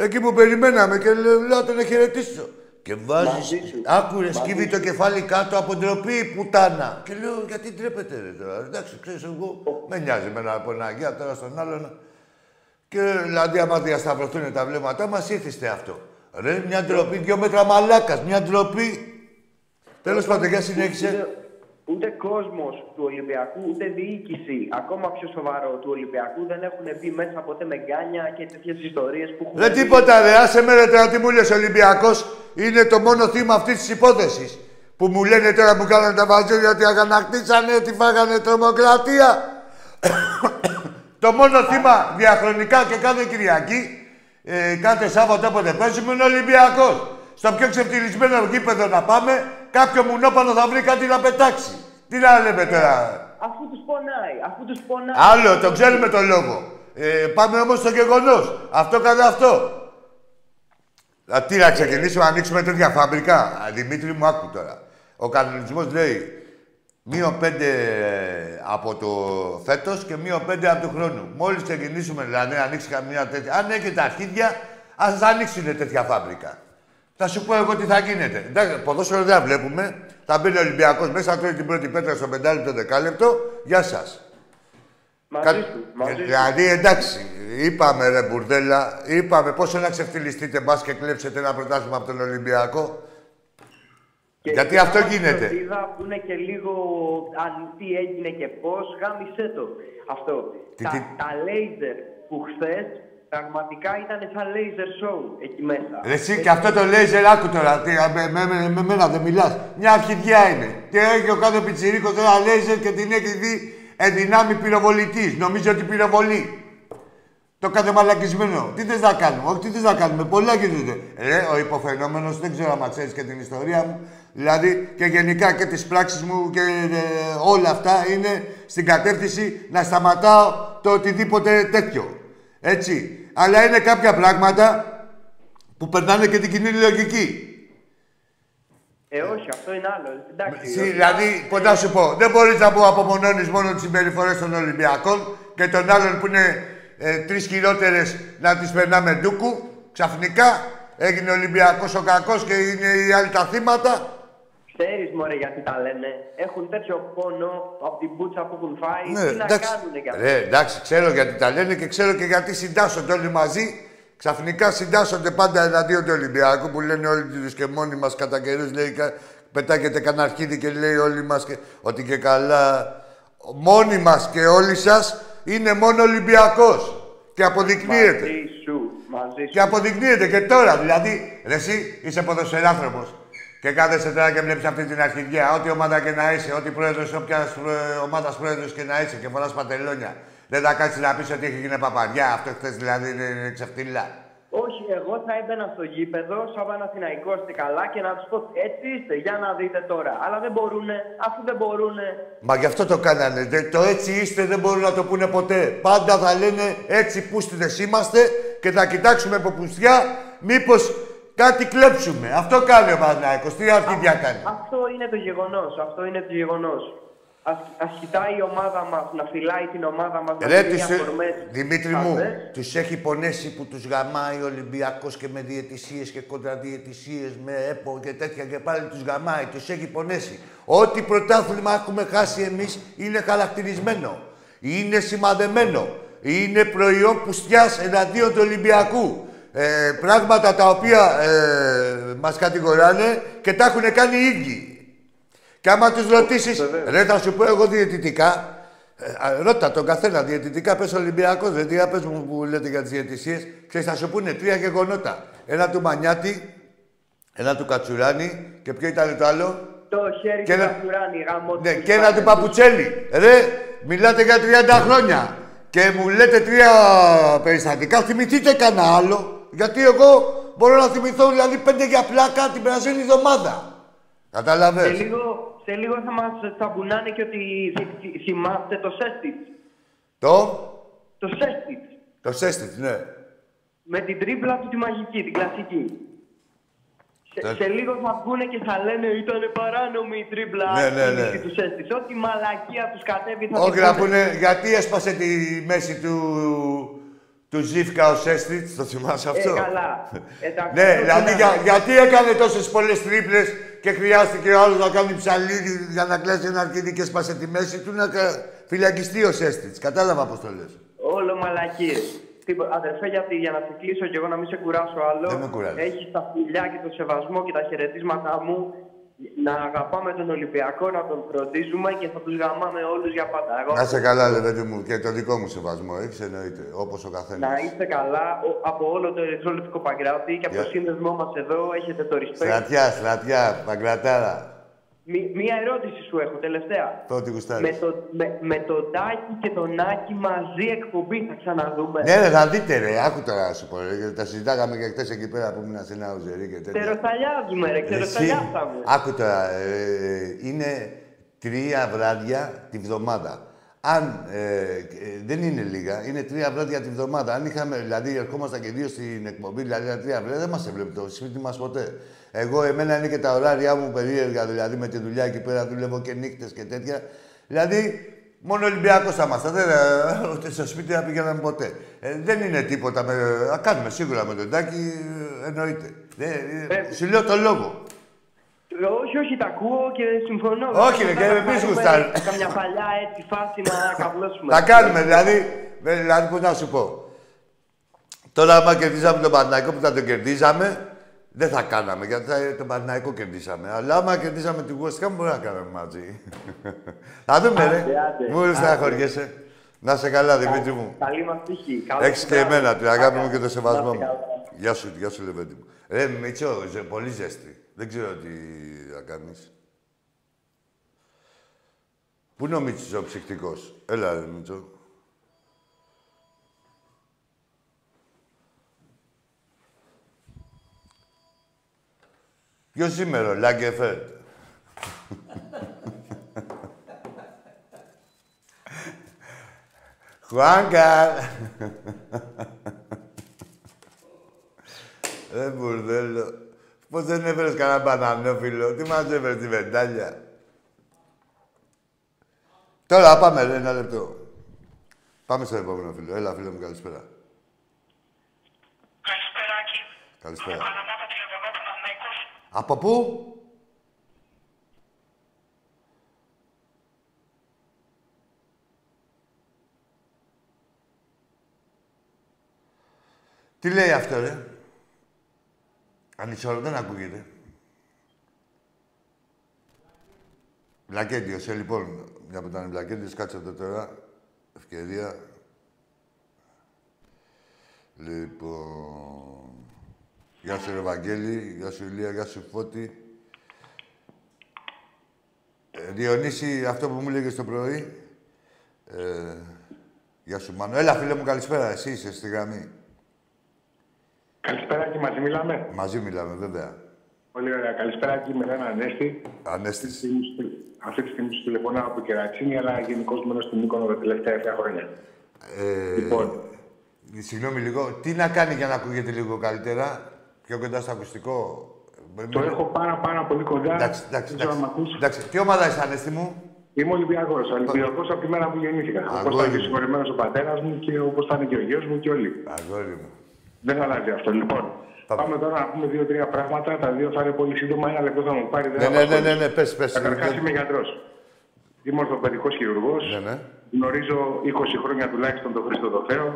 Εκεί που περιμέναμε και λέω, λέω τον να χαιρετήσω. Και βάζεις. Μαζί σου. Άκουρες, Μαζί σκύβει σου. το κεφάλι κάτω από ντροπή, πουτάνα. Και λέω, γιατί ντρέπεται ρε τώρα. Εντάξει, ξέρεις, εγώ με νοιάζει με από ένα αγία τώρα στον άλλον. Και δηλαδή, άμα διασταυρωθούν τα βλέμματά μας, ήθιστε αυτό. Ρε, μια ντροπή, δυο μέτρα μαλάκας, μια ντροπή. Τέλος πάντων, για συνέχισε. Ούτε, ούτε κόσμος του Ολυμπιακού, ούτε διοίκηση, ακόμα πιο σοβαρό του Ολυμπιακού, δεν έχουν μπει μέσα ποτέ με γκάνια και τέτοιες ιστορίες που έχουν. Δεν δει. τίποτα, ρε. Άσε με ρε τώρα τι μου λες, ο Ολυμπιακός είναι το μόνο θύμα αυτής της υπόθεσης. Που μου λένε τώρα που κάνανε τα βαζέλια ότι αγανακτήσανε, ότι φάγανε τρομοκρατία. το μόνο θύμα διαχρονικά και κάθε Κυριακή, ε, κάθε Σάββατο όποτε παίζουμε είναι ο Ολυμπιακός. Στο πιο ξεφτυλισμένο γήπεδο να πάμε, κάποιο μουνόπανο θα βρει κάτι να πετάξει. Τι να λέμε τώρα; Αφού τους πονάει, αφού τους πονάει. Άλλο, το ξέρουμε το λόγο. Ε, πάμε όμως στο γεγονός. Αυτό κατά αυτό. Α, τι να ξεκινήσουμε να ανοίξουμε τέτοια φάμπρικα. Α, Δημήτρη μου, άκου τώρα. Ο κανονισμός λέει μείον πέντε από το φέτος και μείον πέντε από του χρόνου. Μόλις ξεκινήσουμε δηλαδή να ανοίξει καμία τέτοια... Αν έχετε αρχίδια, ας ανοίξουν τέτοια φάμπρικα. Θα σου πω εγώ τι θα γίνεται. Εντάξει, ποδόσφαιρο δεν βλέπουμε. Θα μπει ο Ολυμπιακός μέσα, θα τρώει την πρώτη πέτρα στο πεντάλεπτο δεκάλεπτο. Γεια σας. Μαζί Κα- σου, μαζί Ε, σου. Δηλαδή, εντάξει, είπαμε ρε μπουρδέλα, είπαμε πόσο να ξεφτυλιστείτε μπας και κλέψετε ένα πρωτάθλημα από τον Ολυμπιακό. Και γιατί η αυτό άμα γίνεται. φροντίδα που είναι και λίγο αν τι έγινε και πώς, γάμισε το. Αυτό. Τι- τα, τι- τα λέιζερ που χθες Πραγματικά ήταν σαν laser show εκεί μέσα. Ρε Εσύ και αυτό το λέιζερ, άκου τώρα. Τι, με, με, με, με μένα δεν μιλάς. Μια αρχιδιά είναι. Και έχει ο κάθε πιτσιρίκος ένα λέιζερ και την έχει δει ενδυνάμει πυροβολητής. Νομίζω ότι πυροβολεί. Το κάθε μαλακισμένο. Τι θες να κάνουμε, Όχι, τι θες να κάνουμε; Πολλά γίνονται. Ρε, ο υποφαινόμενος δεν ξέρω αν ξέρεις και την ιστορία μου. Δηλαδή και γενικά και τις πράξεις μου και ε, όλα αυτά είναι στην κατεύθυνση να σταματάω το οτιδήποτε τέτοιο. Έτσι. Αλλά είναι κάποια πράγματα που περνάνε και την κοινή λογική. Ε, όχι, αυτό είναι άλλο. Εντάξει. Εσύ, δηλαδή, κοντά σου πω, δεν μπορείς να πω απομονώνεις μόνο τις συμπεριφορές των Ολυμπιακών και των άλλων που είναι ε, τρεις χειρότερες να τις περνάμε ντούκου. Ξαφνικά έγινε Ολυμπιακός ο κακός και είναι οι άλλοι τα θύματα. Ξέρεις μωρέ γιατί τα λένε. Έχουν τέτοιο πόνο από την μπούτσα που έχουν φάει. Ναι, Τι να εντάξει. κάνουν για αυτό. Ρε, εντάξει, ξέρω γιατί τα λένε και ξέρω και γιατί συντάσσονται όλοι μαζί. Ξαφνικά συντάσσονται πάντα εναντίον του Ολυμπιακού που λένε όλοι τους και μόνοι μας κατά καιρούς. Λέει, κα- πετάγεται κανένα αρχίδι και λέει όλοι μας ότι και καλά. Μόνοι μας και όλοι σας είναι μόνο Ολυμπιακός. Και αποδεικνύεται. Μαζί σου. Μαζί σου. Και αποδεικνύεται και τώρα. Δηλαδή, ρε, εσύ είσαι ποδοσφαιράνθρωπος. Και κάθεσαι τώρα και βλέπεις αυτή την αρχιδιά. Ό,τι ομάδα και να είσαι, ό,τι πρόεδρος, όποια ομάδας πρόεδρος και να είσαι και φοράς παντελόνια. Δεν θα κάτσεις να πεις ότι έχει γίνει παπαριά. Αυτό χθες δηλαδή είναι, είναι ξεφτύλα. Όχι, εγώ θα έμπαινα στο γήπεδο σαν Παναθηναϊκός είστε καλά και να τους πω έτσι είστε, για να δείτε τώρα. Αλλά δεν μπορούνε, αφού δεν μπορούνε. Μα γι' αυτό το κάνανε. Δεν- Το έτσι είστε δεν μπορούν να το πούνε ποτέ. Πάντα θα λένε έτσι πούστιδες είμαστε και θα κοιτάξουμε από πουστιά μήπως κάτι κλέψουμε. Αυτό κάνει ο Παναθηναϊκός. Τι αρχίδια κάνει. Αυτό είναι το γεγονός. Αυτό είναι το γεγονός. Α ας κοιτάει η ομάδα μας να φυλάει την ομάδα μας. Ρε, τους, Δημήτρη μου, τους έχει πονέσει που τους γαμάει ο Ολυμπιακός και με διαιτησίες και κοντραδιαιτησίες, με ΕΠΟ και τέτοια και πάλι τους γαμάει. Τους έχει πονέσει. Ό,τι πρωτάθλημα έχουμε χάσει εμείς είναι χαρακτηρισμένο. Είναι σημαδεμένο. Είναι προϊόν πουστιάς εναντίον του Ολυμπιακού. Ε, πράγματα τα οποία ε, μας κατηγοράνε και τα έχουν κάνει οι ίδιοι. Και άμα τους ρωτήσεις, ρε, θα σου πω εγώ διαιτητικά. Ε, α, ρώτα τον καθένα διαιτητικά, πες Ολυμπιακός, δεν τι πες μου που λέτε για τις διαιτησίες. Ξέρεις, θα σου πούνε τρία γεγονότα. Ένα του Μανιάτη, ένα του Κατσουράνη και ποιο ήταν το άλλο; Το χέρι Και του ένα- Κατσουράνη, γάμο Ναι, του και ένα του Σπανέλη. Παπουτσέλη. Ρε, μιλάτε για 30 χρόνια. Και μου λέτε τρία περιστατικά, θυμηθείτε κανένα άλλο. Γιατί εγώ μπορώ να θυμηθώ δηλαδή πέντε για πλάκα την περασμένη εβδομάδα. Σε Καταλαβες. λίγο, σε λίγο θα μας τσαμπουνάνε και ότι θυ- θυ- θυμάστε το Σέστιτς. Το, Το Σέστιτς. το Σέστιτς, ναι. Με την τρίπλα του τη μαγική, την κλασική. Σε, Ε. σε λίγο θα βγουν και θα λένε ήταν παράνομη η τρίπλα Ναι, ναι, ναι. κίνηση του Σέστιτς. Ό,τι μαλακία τους κατέβει θα Όχι την να πούνε. πούνε γιατί έσπασε τη μέση του, του Ζήφκα ο Σέστιτ, το θυμάσαι αυτό; Ε, καλά. Εντάξει, Ναι, αυτό δηλαδή να- για, γιατί έκανε τόσες πολλές τρίπλες και χρειάστηκε ο άλλος να κάνει ψαλίδι για να κλέσει ένα αρκίδι και έσπασε τη μέση του να κα- φυλακιστεί ο Σέστιτ. Κατάλαβα πώς το λες. Όλο μαλακίες. Τίποτα. Αδερφέ, γιατί για να σε κλείσω και εγώ να μην σε κουράσω άλλο. Δεν με κουράζεις. Έχεις τα φιλιά και το σεβασμό και τα χαιρετίσματά μου να αγαπάμε τον Ολυμπιακό, να τον φροντίζουμε και θα τους γαμάμε όλους για πάντα. Εγώ, Να είσαι καλά, ρε παιδί μου, και το δικό μου σεβασμό, έχει εννοείται, όπως ο καθένας. να είστε καλά ο- από όλο το ερυθρόλεπτο Παγκράτη και από το Γεια. σύνδεσμό μας εδώ έχετε το respect. Στρατιά, στρατιά, παγκρατάρα. Μη- μία ερώτηση σου έχω, τελευταία. Πρώτη Με, γουστάρι. το, με, με τον Τάκη και τον Άκη μαζί εκπομπή θα ξαναδούμε. Ναι, ρε, θα δείτε, ρε, άκου τώρα να σου πω. Ρε, γιατί τα συζητάγαμε και χθες εκεί πέρα που ήμουν σε ένα ουζερί και τέτοια. Ξεροσταλιάζουμε, ρε, Εσύ, ξεροσταλιάσαμε. Άκου τώρα, ε, είναι τρία βράδια τη βδομάδα. Αν ε, ε, δεν είναι λίγα, είναι τρία βράδια τη βδομάδα. Αν είχαμε, δηλαδή, ερχόμασταν και δύο στην εκπομπή, δηλαδή τα τρία βράδια, δεν μας έβλεπε το σπίτι μας ποτέ. Εγώ, εμένα είναι και τα ωράρια μου περίεργα, δηλαδή με τη δουλειά εκεί πέρα δουλεύω και νύχτες και τέτοια. Δηλαδή, μόνο Ολυμπιακός θα ήμασταν. Δεν, ε, ούτε στο σπίτι δεν πηγαίναμε ποτέ. Ε, δεν είναι τίποτα. Με, θα κάνουμε σίγουρα με τον Τάκη, ε, εννοείται. Δεν, ε, σου λέω το λόγο. Όχι, όχι, τα ακούω και συμφωνώ. Όχι, ρε, και Θα εμείς κάνουμε γουστάρουμε. Καμιά παλιά έτσι φάση να καβλώσουμε. Θα κάνουμε, δηλαδή, ε, δηλαδή, πώς να σου πω. Τώρα, άμα κερδίζαμε τον Παναθηναϊκό που θα τον κερδίζαμε, δεν θα κάναμε, γιατί θα, τον Παναθηναϊκό κερδίσαμε. Αλλά άμα κερδίζαμε την West Ham, μπορεί να κάνουμε μαζί. θα δούμε, ρε. Άντε, άντε. Μου Άντε. στεναχωριέσαι. Να σε καλά, Δημήτρη μου. Καλή μας τύχη. Καλό Έχεις και βράδυ. εμένα, την αγάπη μου και το Να σεβασμό είστε μου. καλά. Γεια σου, γεια σου, Λεβέντη μου. Ρε, Μίτσο, ζε, πολύ ζέστη. Δεν ξέρω τι θα κάνεις. Πού είναι ο Μίτσος ο ψυχτικός. Έλα, ρε, Μίτσο. Ποιο σήμερα, Λάγκεφερτ; Χουάνκα. Ρε μπουρδέλο. Πώς δεν έφερες κανένα μπανανόφυλλο. Τι μας έφερες τη βεντάλια; Τώρα πάμε, ρε, ένα λεπτό. Πάμε στο επόμενο φίλο. Έλα, φίλο μου, καλησπέρα. Καλησπεράκι. Καλησπέρα. Καλαμάτα τηλεφωνώ Παναθηναϊκός. Από πού; Τι λέει αυτό, ρε; Ανισόρο, δεν ακούγεται. Βλακέντιος, ε, λοιπόν. Μια που ήταν Βλακέντιος, κάτσε εδώ τώρα. Ευκαιρία. Λοιπόν... Γεια σου, ρε Βαγγέλη. Γεια σου, Ηλία. Γεια σου, Φώτη. Ε, Διονύση, αυτό που μου έλεγες το πρωί. Ε, γεια σου, Μάνο. Έλα, φίλε μου, καλησπέρα. Εσύ είσαι στη γραμμή. Καλησπέρα και μαζί μιλάμε. Μαζί μιλάμε, βέβαια. Πολύ ωραία. Καλησπέρα και με έναν Ανέστη. Ανέστης. Αυτή τη στιγμή σου τηλεφωνάω από Κερατσίνη, αλλά γενικώς μένω στην Μύκονο τα τελευταία 7 χρόνια. Ε, Λοιπόν. Συγγνώμη λίγο. Τι να κάνει για να ακούγεται λίγο καλύτερα; Πιο κοντά στο ακουστικό. Το έχω πάρα, πάρα πολύ κοντά. Εντάξει, εντάξει, Δεν ξέρω αν με εντάξει. ακούς. εντάξει. Τι ομάδα είσαι, Ανέστη μου; Είμαι Ολυμπιακός. Ολυμπιακός από τη μέρα που γεννήθηκα. Όπως Αγόρι ήταν και μου. συγχωρεμένο ο πατέρας μου και όπως ήταν και ο γιος μου και όλοι. Αγόρι μου. Δεν αλλάζει αυτό. Λοιπόν, Πάμε. πάμε τώρα να πούμε δύο-τρία πράγματα. Τα δύο θα είναι πολύ σύντομα. Ένα λεπτό θα μου πάρει. δεν Ναι, θα ναι, ναι, απασχολήσει. ναι, ναι, πες, πες. Καταρχάς είμαι γιατρός. Είμαι ορθοπαιδικός χειρουργός. Ναι, ναι. Γνωρίζω 20 χρόνια τουλάχιστον τον Χρήστο το Θεό.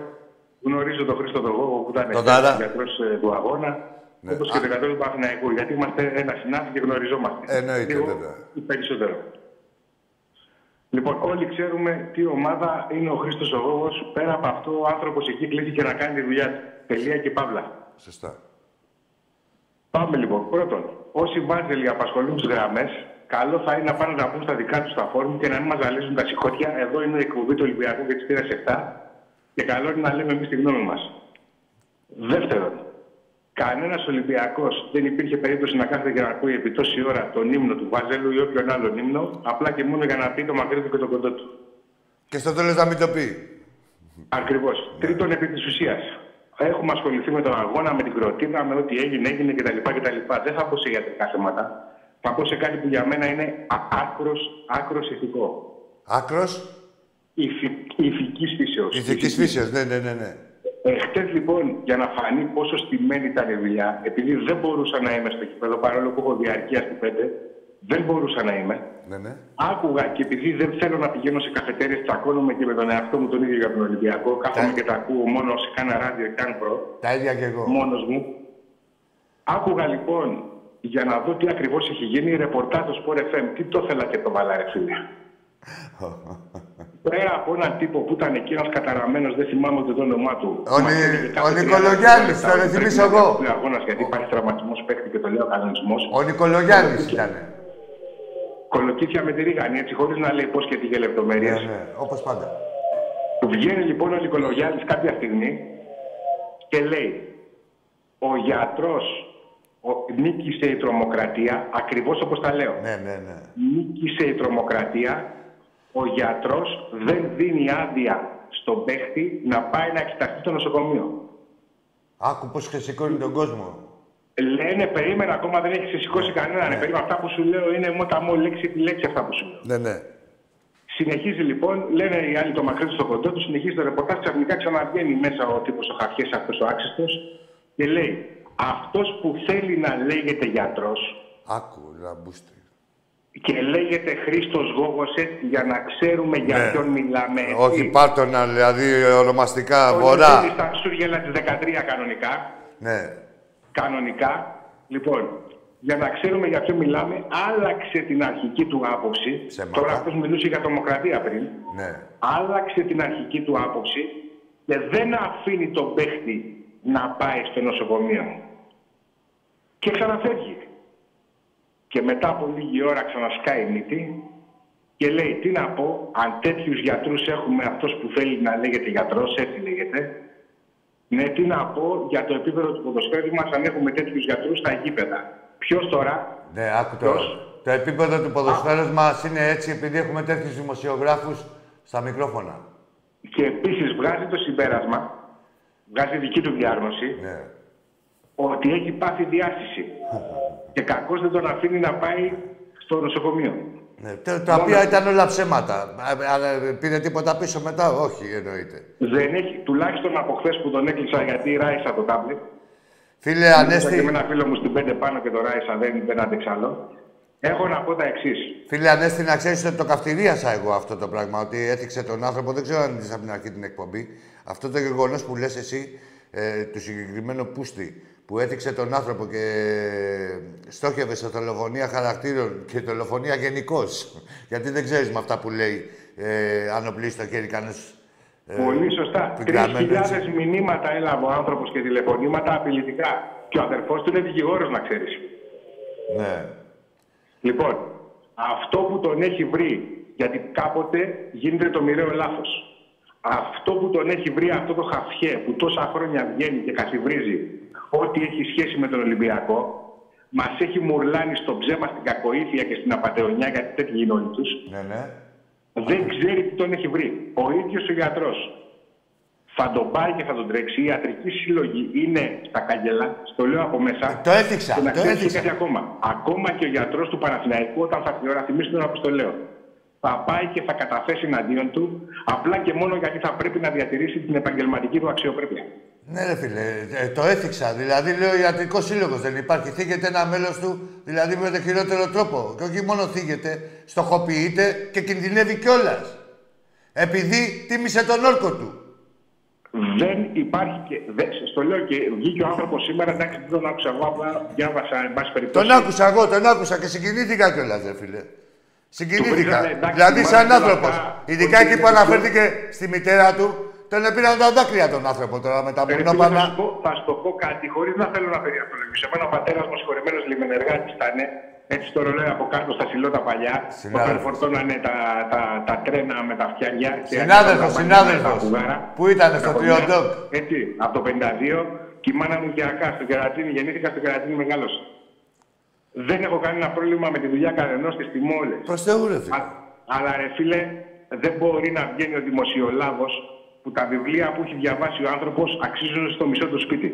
Γνωρίζω τον Χρήστο τον Γόγο που ήταν Τον Τάρα. γιατρός του αγώνα. Ναι. Όπως Α. και τον κατώτερο του Παναθηναϊκού. Γιατί είμαστε ένα συνάφι και γνωριζόμαστε. Εννοείται, Λίγο βέβαια. ή περισσότερο. Λοιπόν, όλοι ξέρουμε τι ομάδα είναι ο Χρήστος ο Γόγος. Πέρα από αυτό, ο άνθρωπος εκεί κλείθηκε να κάνει τη δουλειά του. Τελεία και παύλα. Σωστά. Πάμε λοιπόν. Πρώτον, όσοι βάζελοι απασχολούν τις γραμμές, καλό θα είναι να πάνε να πούν στα δικά τους τα φόρμ και να μην μας ζαλίζουν τα σηκώτια. Εδώ είναι η εκπομπή του Ολυμπιακού και της πήρα 7. Και καλό είναι να λέμε εμείς τη γνώμη μας. Δεύτερον, κανένας Ολυμπιακός δεν υπήρχε περίπτωση να κάθεται και να ακούει επί τόση ώρα τον ύμνο του Βάζελου ή όποιον άλλον ύμνο, απλά και μόνο για να πει το μακρύ του και το κοντό του. Και στο τέλος να μην το πει. Ακριβώς. Τρίτον, επί της ουσίας. Έχουμε ασχοληθεί με τον αγώνα, με την κροτίδα, με ό,τι έγινε, έγινε κτλ. κτλ. Δεν θα πω σε ιατρικά θέματα. Θα πω σε κάτι που για μένα είναι άκρος άκρος ηθικό. Άκρος; Ηθική φύσεως. Ηθικής φύσεως. Ναι, ναι, ναι, ναι. Εχθές λοιπόν, για να φανεί πόσο στημένη ήταν η δουλειά, επειδή δεν μπορούσα να είμαι στο κήπεδο, παρόλο που έχω διαρκεία στη 5, δεν μπορούσα να είμαι. Ναι, ναι. Άκουγα και επειδή δεν θέλω να πηγαίνω σε καφετέρειες, τσακώνομαι και με τον εαυτό μου τον ίδιο για τον Ολυμπιακό. Κάθομαι Τα- και τα ακούω μόνος σε κάνα ράδιο και καν προ, Τα ίδια κι εγώ. μόνος μου. Άκουγα λοιπόν για να δω τι ακριβώς έχει γίνει ρεπορτάζ στο Sport FM. Τι το ήθελα και το βάλα, ρε φίλε; Πέρα από έναν τύπο που ήταν εκεί ένα καταραμένος, δεν θυμάμαι ούτε το όνομά του. Ο Νι- Μας έλεγε κάθε ο 30 Νικολογιάννης, λεπτά θα ότι το πρέπει θυμίσω να εγώ. διακοπεί ο αγώνας, γιατί υπάρχει τραυματισμός παίκτη και το λέω κανονισμός. Ο Νικολογιάννης ήταν. Κολοκύθια με τη ρίγανη, έτσι, χωρίς να λέει πώς και τι για λεπτομέρειες. Ναι, ναι. Όπως πάντα. Βγαίνει λοιπόν ο Νικολογιάννης κάποια στιγμή και λέει ο γιατρός ο, νίκησε η τρομοκρατία, ακριβώς όπως τα λέω. Ναι, ναι, ναι. Νίκησε η τρομοκρατία, ο γιατρός δεν δίνει άδεια στον παίχτη να πάει να εξεταστεί στο νοσοκομείο. Άκου πώς ξεσηκώνει τον κόσμο. Λένε, περίμενα, ακόμα δεν έχει σηκώσει κανέναν. Ναι. Περίμενα, αυτά που σου λέω είναι μόνο τα λέξη επί λέξη αυτά που σου λέω. Ναι, ναι. Συνεχίζει λοιπόν, λένε οι άλλοι το μακρύ του στο κοντό του, συνεχίζει το ρεπορτάζ. Ξαφνικά ξαναβγαίνει μέσα ο τύπος ο Χαφιέ, αυτός ο άξιστος, και λέει: Αυτός που θέλει να λέγεται γιατρός Άκου, ραμπούστη. Και λέγεται Χρήστος Γόγο έτσι για να ξέρουμε για Ναι. ποιον μιλάμε. Όχι έτσι. πάρτονα, δηλαδή ονομαστικά, Ο βορρά. Λευτέρης στα Σούργελα τη 13 κανονικά. Ναι. Κανονικά. Λοιπόν, για να ξέρουμε για ποιο μιλάμε, άλλαξε την αρχική του άποψη. Ψέματα. Τώρα αυτός μιλούσε για τρομοκρατία πριν. Ναι. Άλλαξε την αρχική του άποψη και δεν αφήνει τον παίχτη να πάει στο νοσοκομείο. Και ξαναφεύγει. Και μετά από λίγη ώρα ξανασκάει η μύτη και λέει τι να πω, αν τέτοιους γιατρούς έχουμε αυτός που θέλει να λέγεται γιατρός, έτσι λέγεται, ναι, τι να πω για το επίπεδο του ποδοσφαίρου μας αν έχουμε τέτοιους γιατρούς στα γήπεδα. Ποιος τώρα, Ναι, άκου το. Ποιος; Το επίπεδο του ποδοσφαίρου μας είναι έτσι επειδή έχουμε τέτοιους δημοσιογράφους στα μικρόφωνα. και επίσης βγάζει το συμπέρασμα, βγάζει δική του διάγνωση, Ναι. Ότι έχει πάθει διάστηση. και κακώς δεν τον αφήνει να πάει στο νοσοκομείο. ναι. Τα, τα οποία ήταν όλα ψέματα. Α, Αλλά πήρε τίποτα πίσω μετά, όχι εννοείται. Δεν έχει, τουλάχιστον από χθες που τον έκλεισα γιατί ράισα το τάμπλετ. Φίλε Ήρθα και με Ανέστη, ένα φίλο μου στην πέντε πάνω και το ράισα, δεν, δεν άντεξα άλλο. Έχω να πω τα εξής. φίλε Ανέστη, να ξέρεις ότι το καυτηρίασα εγώ αυτό το πράγμα. Ότι έθιξε τον άνθρωπο, δεν ξέρω αν είδες από την αρχή την εκπομπή. Αυτό το γεγονός που λες εσύ, ε, του συγκεκριμένου πούστη, που έθιξε τον άνθρωπο και στόχευε σε δολοφονία χαρακτήρων και δολοφονία γενικώς. Γιατί δεν ξέρεις με αυτά που λέει, ε, αν οπλίσει το χέρι κανένα. Πολύ σωστά. που 3.000 γραμμένο έτσι. μηνύματα έλαβε ο άνθρωπος και τηλεφωνήματα απειλητικά. Και ο αδερφός του είναι δικηγόρος, να ξέρεις. Ναι. Λοιπόν, αυτό που τον έχει βρει, γιατί κάποτε γίνεται το μοιραίο λάθος. Αυτό που τον έχει βρει, αυτό το χαφιέ που τόσα χρόνια βγαίνει και καθιβρίζει ό,τι έχει σχέση με τον Ολυμπιακό, μας έχει μουρλάνει στο ψέμα, στην κακοήθεια και στην απαταιωνιά, γιατί τέτοιοι είναι όλοι τους. Ναι, ναι. Δεν ξέρει τι τον έχει βρει. Ο ίδιος ο γιατρός θα τον πάει και θα τον τρέξει. Η ιατρική συλλογή είναι στα καγκελά. Στο λέω από μέσα. Το έθιξα, Και να το ξέρεις και έθιξα. κάτι ακόμα. Ακόμα και ο γιατρός του Παναθηναϊκού, όταν θα έρθει η ώρα, θυμίστε τον όπω το λέω. Θα πάει και θα καταθέσει εναντίον του, απλά και μόνο γιατί θα πρέπει να διατηρήσει την επαγγελματική του αξιοπρέπεια. Ναι, ρε φίλε, ε, το έθιξα. Δηλαδή, λέω ιατρικός σύλλογος δεν υπάρχει. Θίγεται ένα μέλος του, δηλαδή με τον χειρότερο τρόπο. Και όχι μόνο θίγεται, στοχοποιείται και κινδυνεύει κιόλας. Επειδή τίμησε τον όρκο του. Δεν υπάρχει και. Δεν, στο λέω και βγήκε ο άνθρωπος σήμερα, εντάξει, δεν τον άκουσα εγώ, απλά διάβασα, εν πάση περιπτώσει. Τον άκουσα εγώ, τον άκουσα και συγκινήθηκα κιόλας, ρε φίλε. Συγκινήθηκα. βρήκανε, εντάξει, Δηλαδή, σαν μάλιστα, άνθρωπος. αυτά, Ειδικά πολύ εκεί που τέτοιο. αναφέρθηκε στη μητέρα του, τον πήραν τα δάκρυα τον άνθρωπο τώρα με τα Ρε, φίλε, θα, σου μονόπανα. πω, θα σου το πω κάτι, χωρίς να θέλω να περιαθολογήσω. Εμένα ο πατέρας μου συγχωρεμένος λιμενεργάτης ήταν. Έτσι το ρολόι από κάτω στα σιλότα παλιά. Συνάδελφος. Όταν φορτώνανε τα, τα, τα τρένα με τα φτιάρια. και Συνάδελφος, τα συνάδελφος. τα κουβάρα. Πού ήτανε, στο Από Τριοντόκ; μια- Έτσι, από το 52 και η μάνα μου γιακά στο κερατίνι. Γεννήθηκα στο κερατίνι μεγάλωσα. Δεν έχω κανένα πρόβλημα με τη δουλειά κανενό και στη μόλε. Προς Θεού, ρε φίλε. Α- Αλλά ρε φίλε, δεν μπορεί να βγαίνει ο δημοσιολάβος που τα βιβλία που έχει διαβάσει ο άνθρωπος αξίζουν στο μισό του σπίτι.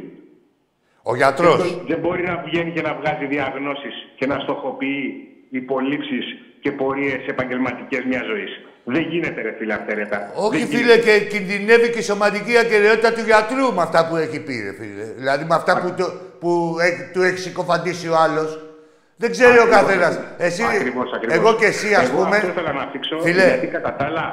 Ο γιατρός. Δεν- Δεν μπορεί να βγαίνει και να βγάζει διαγνώσεις και να στοχοποιεί υπολείψει και πορείες επαγγελματικές μιας ζωής. Δεν γίνεται, ρε φίλε, αυτερέτα. Όχι, Δεν φίλε, και κινδυνεύει και η σωματική ακαιρεότητα του γιατρού με αυτά που έχει πει, ρε φίλε. Δηλαδή με αυτά που, το, που έχει- του έχει συκοφαντήσει ο άλλος. Δεν ξέρει ο Ακριβώς, καθένας. Εσύ, Ακριβώς, ακριβώς. εγώ και εσύ, ας Εγώ πούμε. Αυτό ήθελα να θίξω, Φίλε. γιατί κατά τα άλλα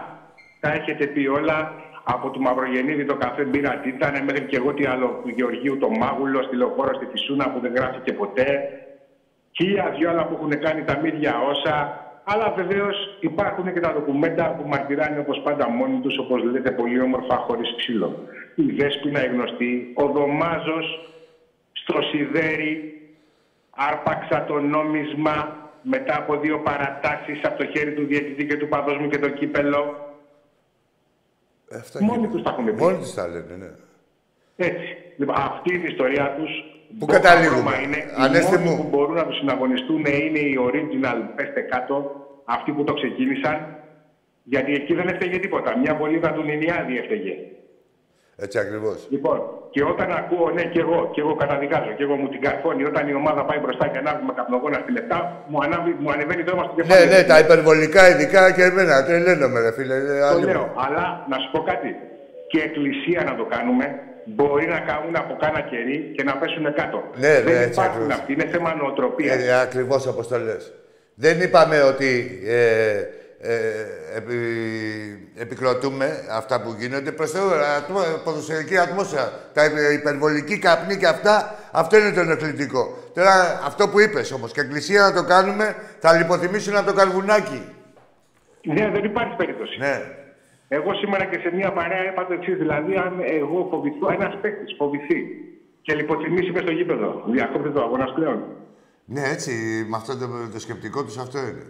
τα έχετε πει όλα από του Μαυρογεννίδη το καφέ μπύρα τι ήταν, μέχρι και εγώ τι άλλο του Γεωργίου το Μάγουλο, στη Λεωφόρο στη Φυσούνα που δεν γράφει ποτέ. Χίλια δυο άλλα που έχουν κάνει τα μίδια όσα. Αλλά βεβαίως υπάρχουν και τα ντοκουμέντα που μαρτυράνε όπως πάντα μόνοι τους, όπως λέτε πολύ όμορφα, χωρίς ξύλο. Η Δέσποινα η γνωστή, ο Δωμάζος στο Σιδέρι, άρπαξα το νόμισμα μετά από δύο παρατάσεις από το χέρι του διαιτητή και του παδός μου και το κύπελο. Ε, Αυτά Μόνοι γίνεται. τους τα έχουν πει. Μόνοι τους τα λένε, ναι. Έτσι. Λοιπόν, αυτή είναι η ιστορία τους. Πού Το καταλήγουμε; πρόβλημα Είναι, Ανέστη οι μόνοι μου. που μπορούν να τους συναγωνιστούν είναι οι original, πέστε κάτω, αυτοί που το ξεκίνησαν. Γιατί εκεί δεν έφταιγε τίποτα. Μια βολίδα του Νινιάδη έφταιγε. Έτσι ακριβώς. Λοιπόν, και όταν ακούω, ναι, και εγώ, και εγώ καταδικάζω, και εγώ μου την καρφώνει, όταν η ομάδα πάει μπροστά και ανάβουμε καπνογόνα στη λεπτά, μου, ανάβει, μου ανεβαίνει το αίμα στο Ναι, κεφάλι. ναι, τα υπερβολικά ειδικά και εμένα. Τρελαίνομαι, ρε φίλε. είναι Το άλλη- λέω. Αλλά να σου πω κάτι. Και εκκλησία να το κάνουμε, μπορεί να κάνουν από κάνα κερί και να πέσουν κάτω. Ναι, ναι, Δεν έτσι υπάρχουν ακριβώς. αυτοί. Είναι θέμα νοοτροπίας. Ε, ακριβώς όπως το λες. Δεν είπαμε ότι ε, ε, επι, επικροτούμε αυτά που γίνονται. Προς Θεού, ατμο- ποδοσφαιρική ατμόσφαιρα, τα υπε- υπερβολική καπνή και αυτά, αυτό είναι το ενοχλητικό. Τώρα, αυτό που είπες όμως, και εκκλησία να το κάνουμε, θα λιποθυμήσουν από το καρβουνάκι. Ναι, δεν υπάρχει περίπτωση. Ναι. Εγώ σήμερα και σε μια παρέα είπα το εξής. Δηλαδή, αν εγώ φοβηθώ, ένας παίκτης φοβηθεί και λιποθυμήσει μες στο γήπεδο, διακόπτεται ο αγώνας πλέον. Ναι, έτσι, με αυτό το, το σκεπτικό τους αυτό είναι.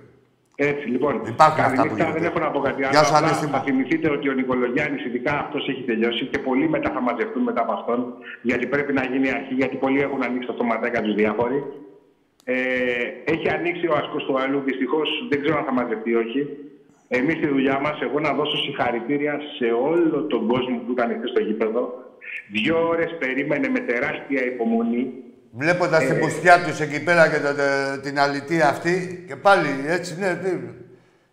Έτσι, λοιπόν. Υπάρχουν καλή αυτά που νύχτα, γίνονται. Δεν έχω να πω κάτι άλλο. Γεια σου, Απλά Ανέστη μου. θα θυμηθείτε ότι ο Νικολογιάννης, ειδικά αυτός έχει τελειώσει και πολλοί μετά θα μαζευτούν μετά από αυτόν. Γιατί πρέπει να γίνει αρχή, γιατί πολλοί έχουν ανοίξει τα στοματάκια τους διάφοροι. Ε, έχει ανοίξει ο ασκό του άλλου. Δυστυχώς δεν ξέρω αν θα μαζευτεί ή όχι. Εμείς στη δουλειά μας, εγώ να δώσω συγχαρητήρια σε όλο τον κόσμο που ήταν εκεί στο γήπεδο. Δύο ώρες περίμενε με τεράστια υπομονή. Βλέποντας Ε, την πουστιά τους εκεί πέρα και το, τε- την αλητία αυτή και πάλι έτσι, ναι. τι-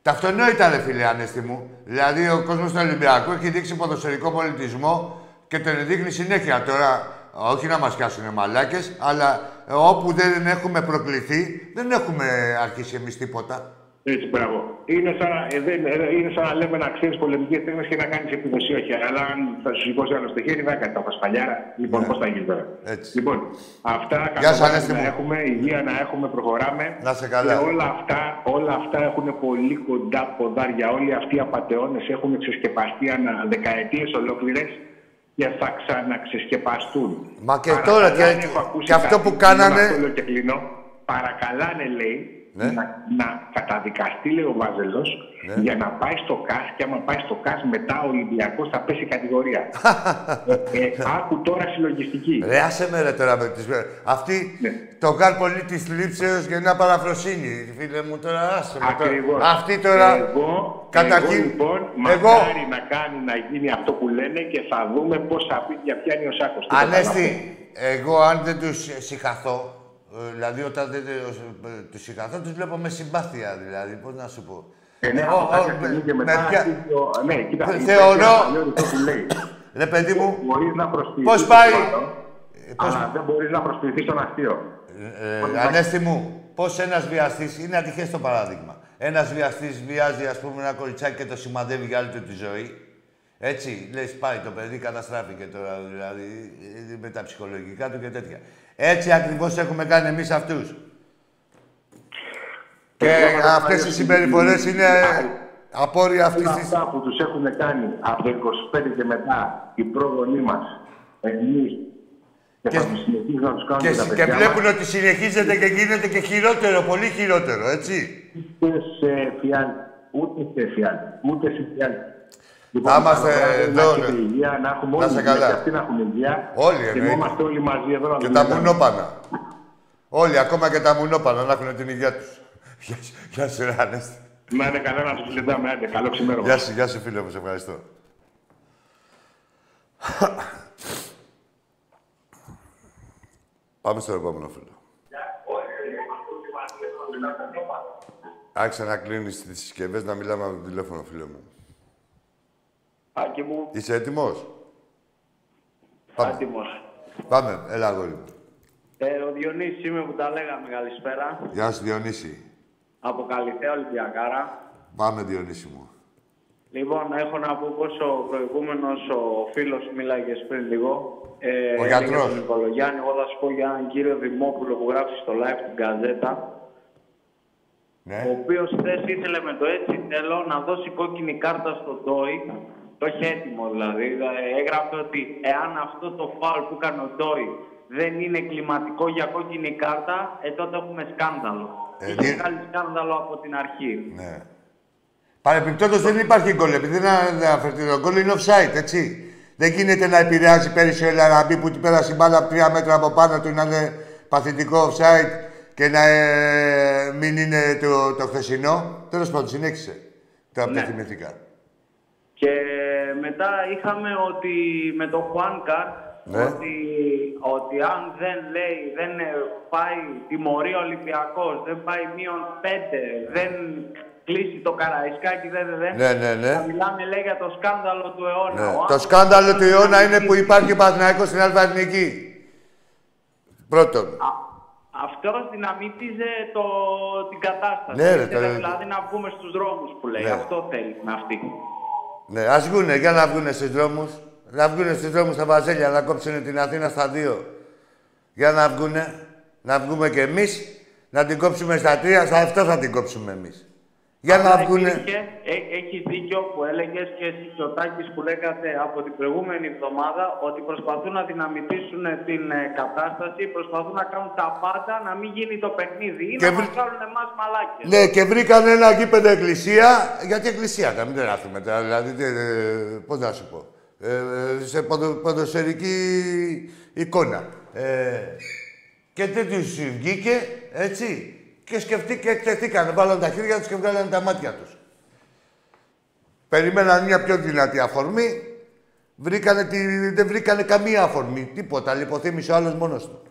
Τα αυτονόητα, ρε φίλε, Ανέστη μου. Δηλαδή, ο κόσμος του Ολυμπιακού έχει δείξει ποδοσφαιρικό πολιτισμό και τον δείχνει συνέχεια. Τώρα, όχι να μας πιάσουν μαλάκες, αλλά ε, όπου δεν έχουμε προκληθεί, δεν έχουμε αρχίσει εμείς τίποτα. Έτσι, μπράβο. Είναι σαν, να- ε, δεν, ε, είναι σαν να λέμε να ξέρεις πολεμικέ τέχνε και να κάνεις επιδοσία όχι. Αλλά αν θα σου σηκώσει άλλο το χέρι, δεν κάνει τα πασπαλιάρα. Λοιπόν, Ναι. πώς θα γίνει τώρα. Έτσι. Λοιπόν, αυτά Γεια σου, καλά Ανέστη να μου. έχουμε, υγεία να έχουμε, προχωράμε. Να σε καλά. Και όλα αυτά, όλα αυτά έχουν πολύ κοντά ποδάρια. Όλοι αυτοί οι απαταιώνες έχουν ξεσκεπαστεί ανά δεκαετίες ολόκληρες και θα ξαναξεσκεπαστούν. Μα και Παρακαλάνε, τώρα και- έχω ακούσει και αυτό κάτι, που κάνανε- με αυτό λέω και κλείνω. Παρακαλάνε, λέει, Ναι. να, να καταδικαστεί, λέει ο Βάζελος, Ναι. για να πάει στο ΚΑΣ και άμα πάει στο ΚΑΣ μετά ο Ολυμπιακός θα πέσει κατηγορία. ε, ε, άκου τώρα συλλογιστική. Ρε, άσε με ρε τώρα με τις... Αυτή Ναι. το καν πολύ της λήψεως για μια παραφροσύνη. Φίλε μου τώρα, άσε με τώρα. Ακριβώς. Αυτή τώρα... Εγώ, καταρχήν, εγώ λοιπόν, εγώ- μακάρι να κάνει να γίνει αυτό που λένε και θα δούμε πόσα πίτια πιάνει ο Σάκος. Τίποτα άλλο. Ανέστη, εγώ αν δεν τους συγχαθώ, ε, δηλαδή όταν δεν τους, ε, τους συγχαθώ, τους βλέπω με συμπάθεια δηλαδή, πώς να σου πω. Ε, ναι, Εγώ, από κάποια ο, στιγμή με- και μετά με ποια- αρχίζει ο- Ναι, κοίτα, Θε- υπάρχει θεωρώ- ένα παλιό ρητό που λέει. Ρε παιδί μου, Μπορείς να προσποιηθείς Πώς τον πάει; άλλο, Ε, πώς- Αλλά δεν μπορείς να προσποιηθείς τον αστείο. Ε, Ανέστη μου, πώς ένας βιαστή είναι ατυχές το παράδειγμα. Ένας βιαστής βιάζει, ας πούμε, ένα κοριτσάκι και το σημαδεύει για όλη του τη ζωή. Έτσι, λες, πάει το παιδί, καταστράφηκε τώρα, δηλαδή, ε, με τα ψυχολογικά του και τέτοια. Έτσι ακριβώς έχουμε κάνει εμείς αυτούς. Και Εγώ θα αυτές πω οι συμπεριφορές είναι απόρρια αυτής Όλα τη. αυτά που τους έχουν κάνει από το 25 και μετά οι πρόγονοί μας, εμείς, και, Και- θα τους συνεχίσουν να τους κάνουν Και, και, τα και παιδιά βλέπουν μας, ότι συνεχίζεται και γίνεται και χειρότερο, πολύ χειρότερο, έτσι. ούτε σε φιάλτη, ούτε σε φιάλτη, ούτε σε φιάλτη. Θα είμαστε να εδώ, έχετε ναι. υγεία, να έχουμε Να όλοι σε υγεία, καλά. και αυτοί να έχουν υγεία. Όλοι, και εννοείται. να είμαστε όλοι μαζί εδώ να Και τα δουλεύουμε. μουνόπανα. Όλοι, ακόμα και τα μουνόπανα, να έχουν την υγεία τους. Γεια σου, Γεια σου, ρε Ανέστη. Να είναι καλά να τους λεντάμε. Άντε, καλό ξημέρωμα. Γεια σου, γεια σου, φίλε μου, σε ευχαριστώ. Πάμε στο επόμενο φίλο. Άρχισε να κλείνεις τις συσκευές, να μιλάμε από το τηλέφωνο, φίλε μου. Άκη μου, Είσαι έτοιμος; Πάμε. άτιμος. Πάμε, έλα, αγόρι μου. Ε, ο Διονύσης είμαι που τα λέγαμε. Καλησπέρα. Γεια σου, Διονύση. Από Καλυθέα Ολυμπιακάρα. Πάμε, Διονύση μου. Λοιπόν, έχω να πω πως ο προηγούμενος ο φίλος μίλαγες πριν λίγο. Ε, Ο έλεγε γιατρός. Τον Νικολογιάννη. Εγώ θα σου πω για έναν κύριο Δημόπουλο που γράφει στο live την Καζέτα. Ο Ναι. οποίος χθες ήθελε με το έτσι θέλω να δώσει κόκκινη κάρτα στον Ντόι. Το έχει έτοιμο δηλαδή. Ε, Έγραφε ότι εάν αυτό το φάουλ που έκανε ο Ντόι δεν είναι κλιματικό για κόκκινη κάρτα, ε, τότε έχουμε σκάνδαλο. Ε, Είχε δι- βγάλει σκάνδαλο από την αρχή. Ναι. Παρεπιπτόντω δεν υπάρχει γκολ. Επειδή δεν αναφερθεί το γκολ, είναι offside, έτσι. Δεν γίνεται να επηρεάζει πέρυσι ο Ελαραμπή που του πέρασε η μπάλα από τρία μέτρα από πάνω του να είναι παθητικό offside και να ε, μην είναι το, το χθεσινό. Τέλος πάντων, συνέχισε. Τα Ναι. ναι. θυμηθήκα. Και μετά είχαμε ότι με το Χουάνκαρ Ναι. ότι, ότι αν δεν λέει, δεν ε, πάει τιμωρεί ο Ολυμπιακός, δεν πάει μείον πέντε, δεν κλείσει το Καραϊσκάκι, δεν, δεν, δεν. Ναι, ναι, ναι. Θα μιλάμε λέει για το σκάνδαλο του αιώνα. Ναι. Ο Το άνθρωπος σκάνδαλο του είναι αιώνα είναι να που υπάρχει ο Παναθηναϊκός στην Αλβανική. Πρώτον. Α- αυτός δυναμίτιζε το, την κατάσταση. Ναι, ρε, Ήθελε το- δηλαδή να βγούμε στους δρόμους που λέει. Ναι. Αυτό θέλει με αυτή. Ναι, ας βγουνε, για να βγουνε στους δρόμους. Να βγουνε στους δρόμους στα Βαζέλια, να κόψουν την Αθήνα στα δύο. Για να βγουνε, να βγούμε κι εμείς, να την κόψουμε στα τρία, στα εφτά θα την κόψουμε εμείς. Για να Αλλά βγουνε. υπήρχε- ε- Έχει δίκιο που έλεγες και εσύ και ο Τάκης που λέγατε από την προηγούμενη εβδομάδα ότι προσπαθούν να δυναμητήσουν την ε, κατάσταση, προσπαθούν να κάνουν τα πάντα να μην γίνει το παιχνίδι ή Και να βρ- μας κάνουν εμάς μαλάκες. Ναι, και βρήκαν ένα γήπεδο εκκλησία. Γιατί εκκλησία ήταν, μην τρελαθούμε τώρα. Δηλαδή, τι, ε, πώς να σου πω. Ε, ε, σε ποδο, ποδοσφαιρική εικόνα. Ε, και τέτοιους βγήκε, έτσι. Και σκεφτεί και εκτεθήκανε. Βάλαν τα χέρια τους και βγάλανε τα μάτια τους. Περιμέναν μια πιο δυνατή αφορμή. Βρήκανε τη, δεν βρήκανε καμία αφορμή. Τίποτα. Λιποθύμησε ο άλλος μόνος του.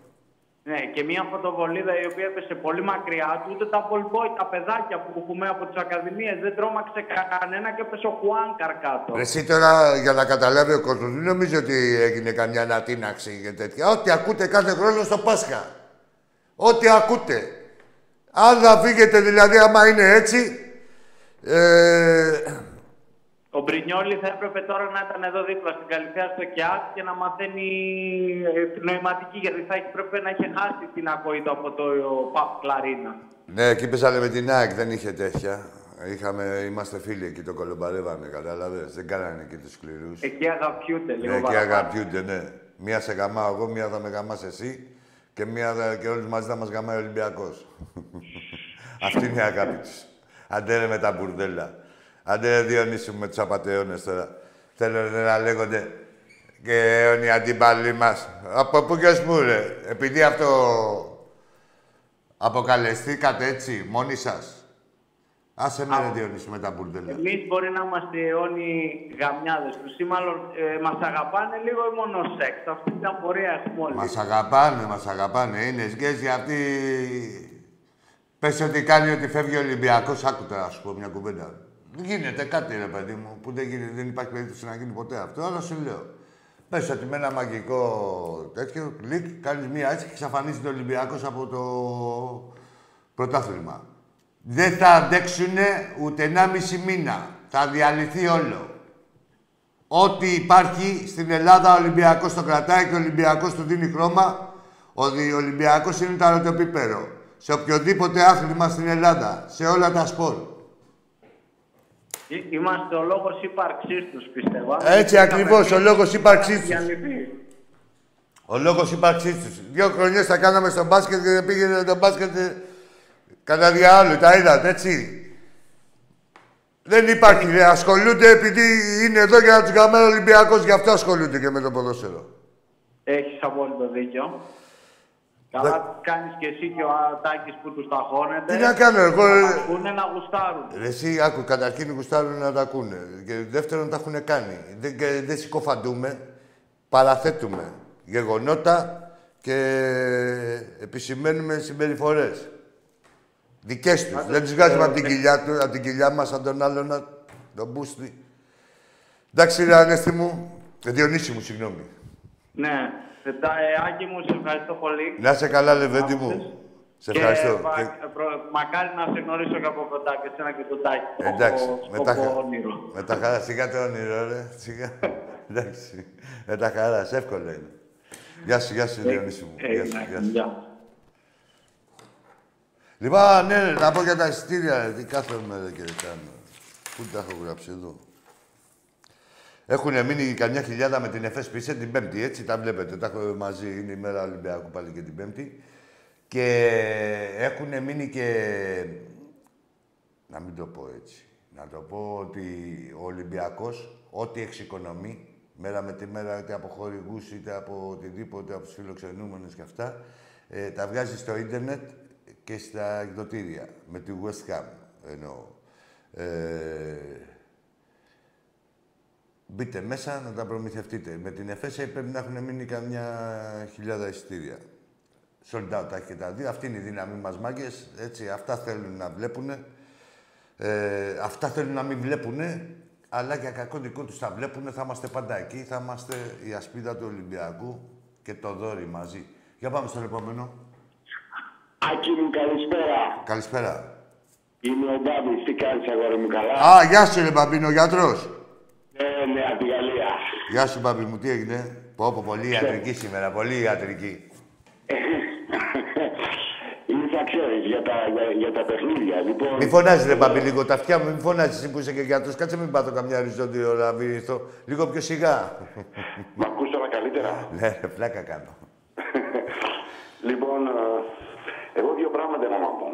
Ναι, και μια φωτοβολίδα η οποία έπεσε πολύ μακριά του, ούτε τα πολμπόι, τα παιδάκια που έχουμε από τις ακαδημίες δεν τρόμαξε κανένα και έπεσε ο Χουάνκαρ κάτω. Ρε, Εσύ τώρα για να καταλάβει ο κόσμος, δεν νομίζω ότι έγινε καμιά ανατείναξη και τέτοια. Ό,τι ακούτε κάθε χρόνο στο Πάσχα. Ό,τι ακούτε. Αν θα φύγετε δηλαδή, άμα είναι έτσι. Ε, Ο Μπρινιόλη θα έπρεπε τώρα να ήταν εδώ δίπλα στην Καλυθέα στο ΚΕΑΤ και να μαθαίνει ε, νοηματική, γιατί θα έχει, πρέπει να έχει χάσει την ακοή του από το Παπ Κλαρίνα. ναι, εκεί πέσανε με την ΑΕΚ, δεν είχε τέτοια. Είχαμε, είμαστε φίλοι εκεί, το κολομπαρεύανε, κατάλαβες. Δεν κάνανε εκεί τους σκληρούς. Εκεί αγαπιούνται λίγο Ναι, εκεί παραπάνω. αγαπιούνται, ναι. Μία σε γαμάω εγώ, μία θα με γαμάς εσύ και μία θα, και όλοι μαζί θα μας γαμάει ο Ολυμπιακός. Αυτή είναι η αγάπη τους. Αντέ ρε με τα μπουρδέλα. Αντέ ρε Διονύσου με τους απατεώνες τώρα. Θέλω ρε, να λέγονται και αιώνιοι αντίπαλοι μας. Από πού και ως πού ρε. Επειδή αυτό αποκαλεστήκατε έτσι, μόνοι σας. Άσε με ρε Διονύσου με τα μπουρδέλα. Εμείς μπορεί να είμαστε αιώνιοι γαμιάδες του ή μάλλον ε, μας αγαπάνε λίγο ή μόνο σεξ. Αυτή την απορία έχουμε όλοι. Μας αγαπάνε, μας αγαπάνε. Είναι σχέση αυτή... Πες ότι κάνει ότι φεύγει ο Ολυμπιακός. Άκου τώρα, να σου πω μια κουβέντα. Γίνεται κάτι, ρε παιδί μου, που δεν, γίνεται, δεν υπάρχει περίπτωση να γίνει ποτέ αυτό, αλλά σου λέω. Πες ότι με ένα μαγικό τέτοιο κλικ κάνεις μία έτσι και εξαφανίζει τον Ολυμπιακός από το πρωτάθλημα. Δεν θα αντέξουνε ούτε 1,5 μήνα. Θα διαλυθεί όλο. Ό,τι υπάρχει στην Ελλάδα, ο Ολυμπιακός το κρατάει και ο Ολυμπιακός του δίνει χρώμα. Ο δι- ο Ολυμπιακός είναι το αρωτοπίπερο. Σε οποιοδήποτε άθλημα στην Ελλάδα. Σε όλα τα σπορ. Εί- Είμαστε ο λόγος ύπαρξής τους, πιστεύω. Έτσι ακριβώς, ο λόγος ύπαρξής τους. Διαλυθεί. Ο λόγος ύπαρξής τους. Δύο χρονιές τα κάναμε στο μπάσκετ και δεν πήγαινε το μπάσκετ ε, κατά διάολου. Τα είδατε, έτσι. Δεν υπάρχει, ρε. Ασχολούνται επειδή είναι εδώ για να τους γαμάει ο Ολυμπιακός. Γι' αυτό ασχολούνται και με το ποδόσφαιρο. Έχεις απόλυτο δίκιο. Καλά κάνεις και εσύ και ο Τάκης που τους ταχώνετε. Τι να κάνω, εγώ, Να ε, τα ακούνε να γουστάρουν. Ρε, εσύ, άκου, καταρχήν γουστάρουν να τα ακούνε. Και δεύτερον, τα έχουν κάνει. Δεν, και δεν συκοφαντούμε, παραθέτουμε γεγονότα και επισημαίνουμε συμπεριφορές. Δικές τους. Δεν τις βγάζουμε από την κοιλιά, του, από την κοιλιά μας, σαν τον άλλον, να- τον μπούστη. Εντάξει, ρε Ανέστη μου, ε, Διονύση μου, συγγνώμη. Ναι. Ε, τα- ε, Άκη μου, σε ευχαριστώ πολύ. Να σε καλά, Λεβέντη μου. Σε ευχαριστώ. Και, μα- Και- ε, προ- μακάρι να σε γνωρίσω και από κοντά και εσένα και τον Τάκη. Το Εντάξει, έχω με τα, σκοπό χα- όνειρο. με τα χαράς. Σιγά το όνειρο, ρε. Σιγά. Εντάξει. Με τα χαράς. Εύκολο είναι. Γεια σου, γεια σου, Διονύση μου. Ε, Γεια σου, ναι, γεια σου. Γεια. Λοιπόν, ναι, ρε, να πω για τα εισιτήρια. ρε, Τι κάθομαι, ρε, και κάνω. Πού τα έχω γράψει εδώ; Έχουν μείνει καμιά χιλιάδα με την ΕΦΕΣ πίσω την Πέμπτη, έτσι τα βλέπετε. Τα έχω μαζί, είναι η μέρα Ολυμπιακού πάλι και την Πέμπτη. Και έχουν μείνει και. Να μην το πω έτσι. Να το πω ότι ο Ολυμπιακός, ό,τι εξοικονομεί, μέρα με τη μέρα, είτε από χορηγούς, είτε από οτιδήποτε, από τους φιλοξενούμενους και αυτά, ε, τα βγάζει στο ίντερνετ και στα εκδοτήρια. Με τη West Ham εννοώ. Ε, Μπείτε μέσα να τα προμηθευτείτε. Με την ΕΦΕΣ πρέπει να έχουν μείνει καμιά χιλιάδα εισιτήρια. Sold out τα έχετε τα δύο. Αυτή είναι η δύναμή μας μάγκες. Έτσι, αυτά θέλουν να βλέπουν. Ε, αυτά θέλουν να μην βλέπουν, αλλά για κακό δικό τους τα βλέπουν. Θα είμαστε πάντα εκεί. Θα είμαστε η ασπίδα του Ολυμπιακού και το δόρυ μαζί. Για πάμε στον επόμενο. Άκη μου, καλησπέρα. Καλησπέρα. Είμαι ο Μπάμπης. Τι κάνεις, αγόρι μου, καλά; Α, γεια σου, ρε Μπαμπίνο, γιατρός. Ναι, ναι, από τη Γαλλία. Γεια σου, Μπαμπί μου, τι έγινε; Πω, πω, πολύ ιατρική σήμερα, πολύ ιατρική. Ήρθα, ξέρεις, για τα, για, για τα παιχνίδια. Λοιπόν, Μη φωνάζεις, ρε Μπαμπί, λίγο τα αυτιά μου, μη φωνάζεις εσύ που είσαι και γιατρός. Κάτσε μην πάθω καμιά οριζόντια ώρα, βυθώ. Λίγο πιο σιγά. μ' ακούς τώρα καλύτερα. Ναι, ρε, πλάκα κάνω. Λοιπόν, ε, εγώ δύο πράγματα να πω.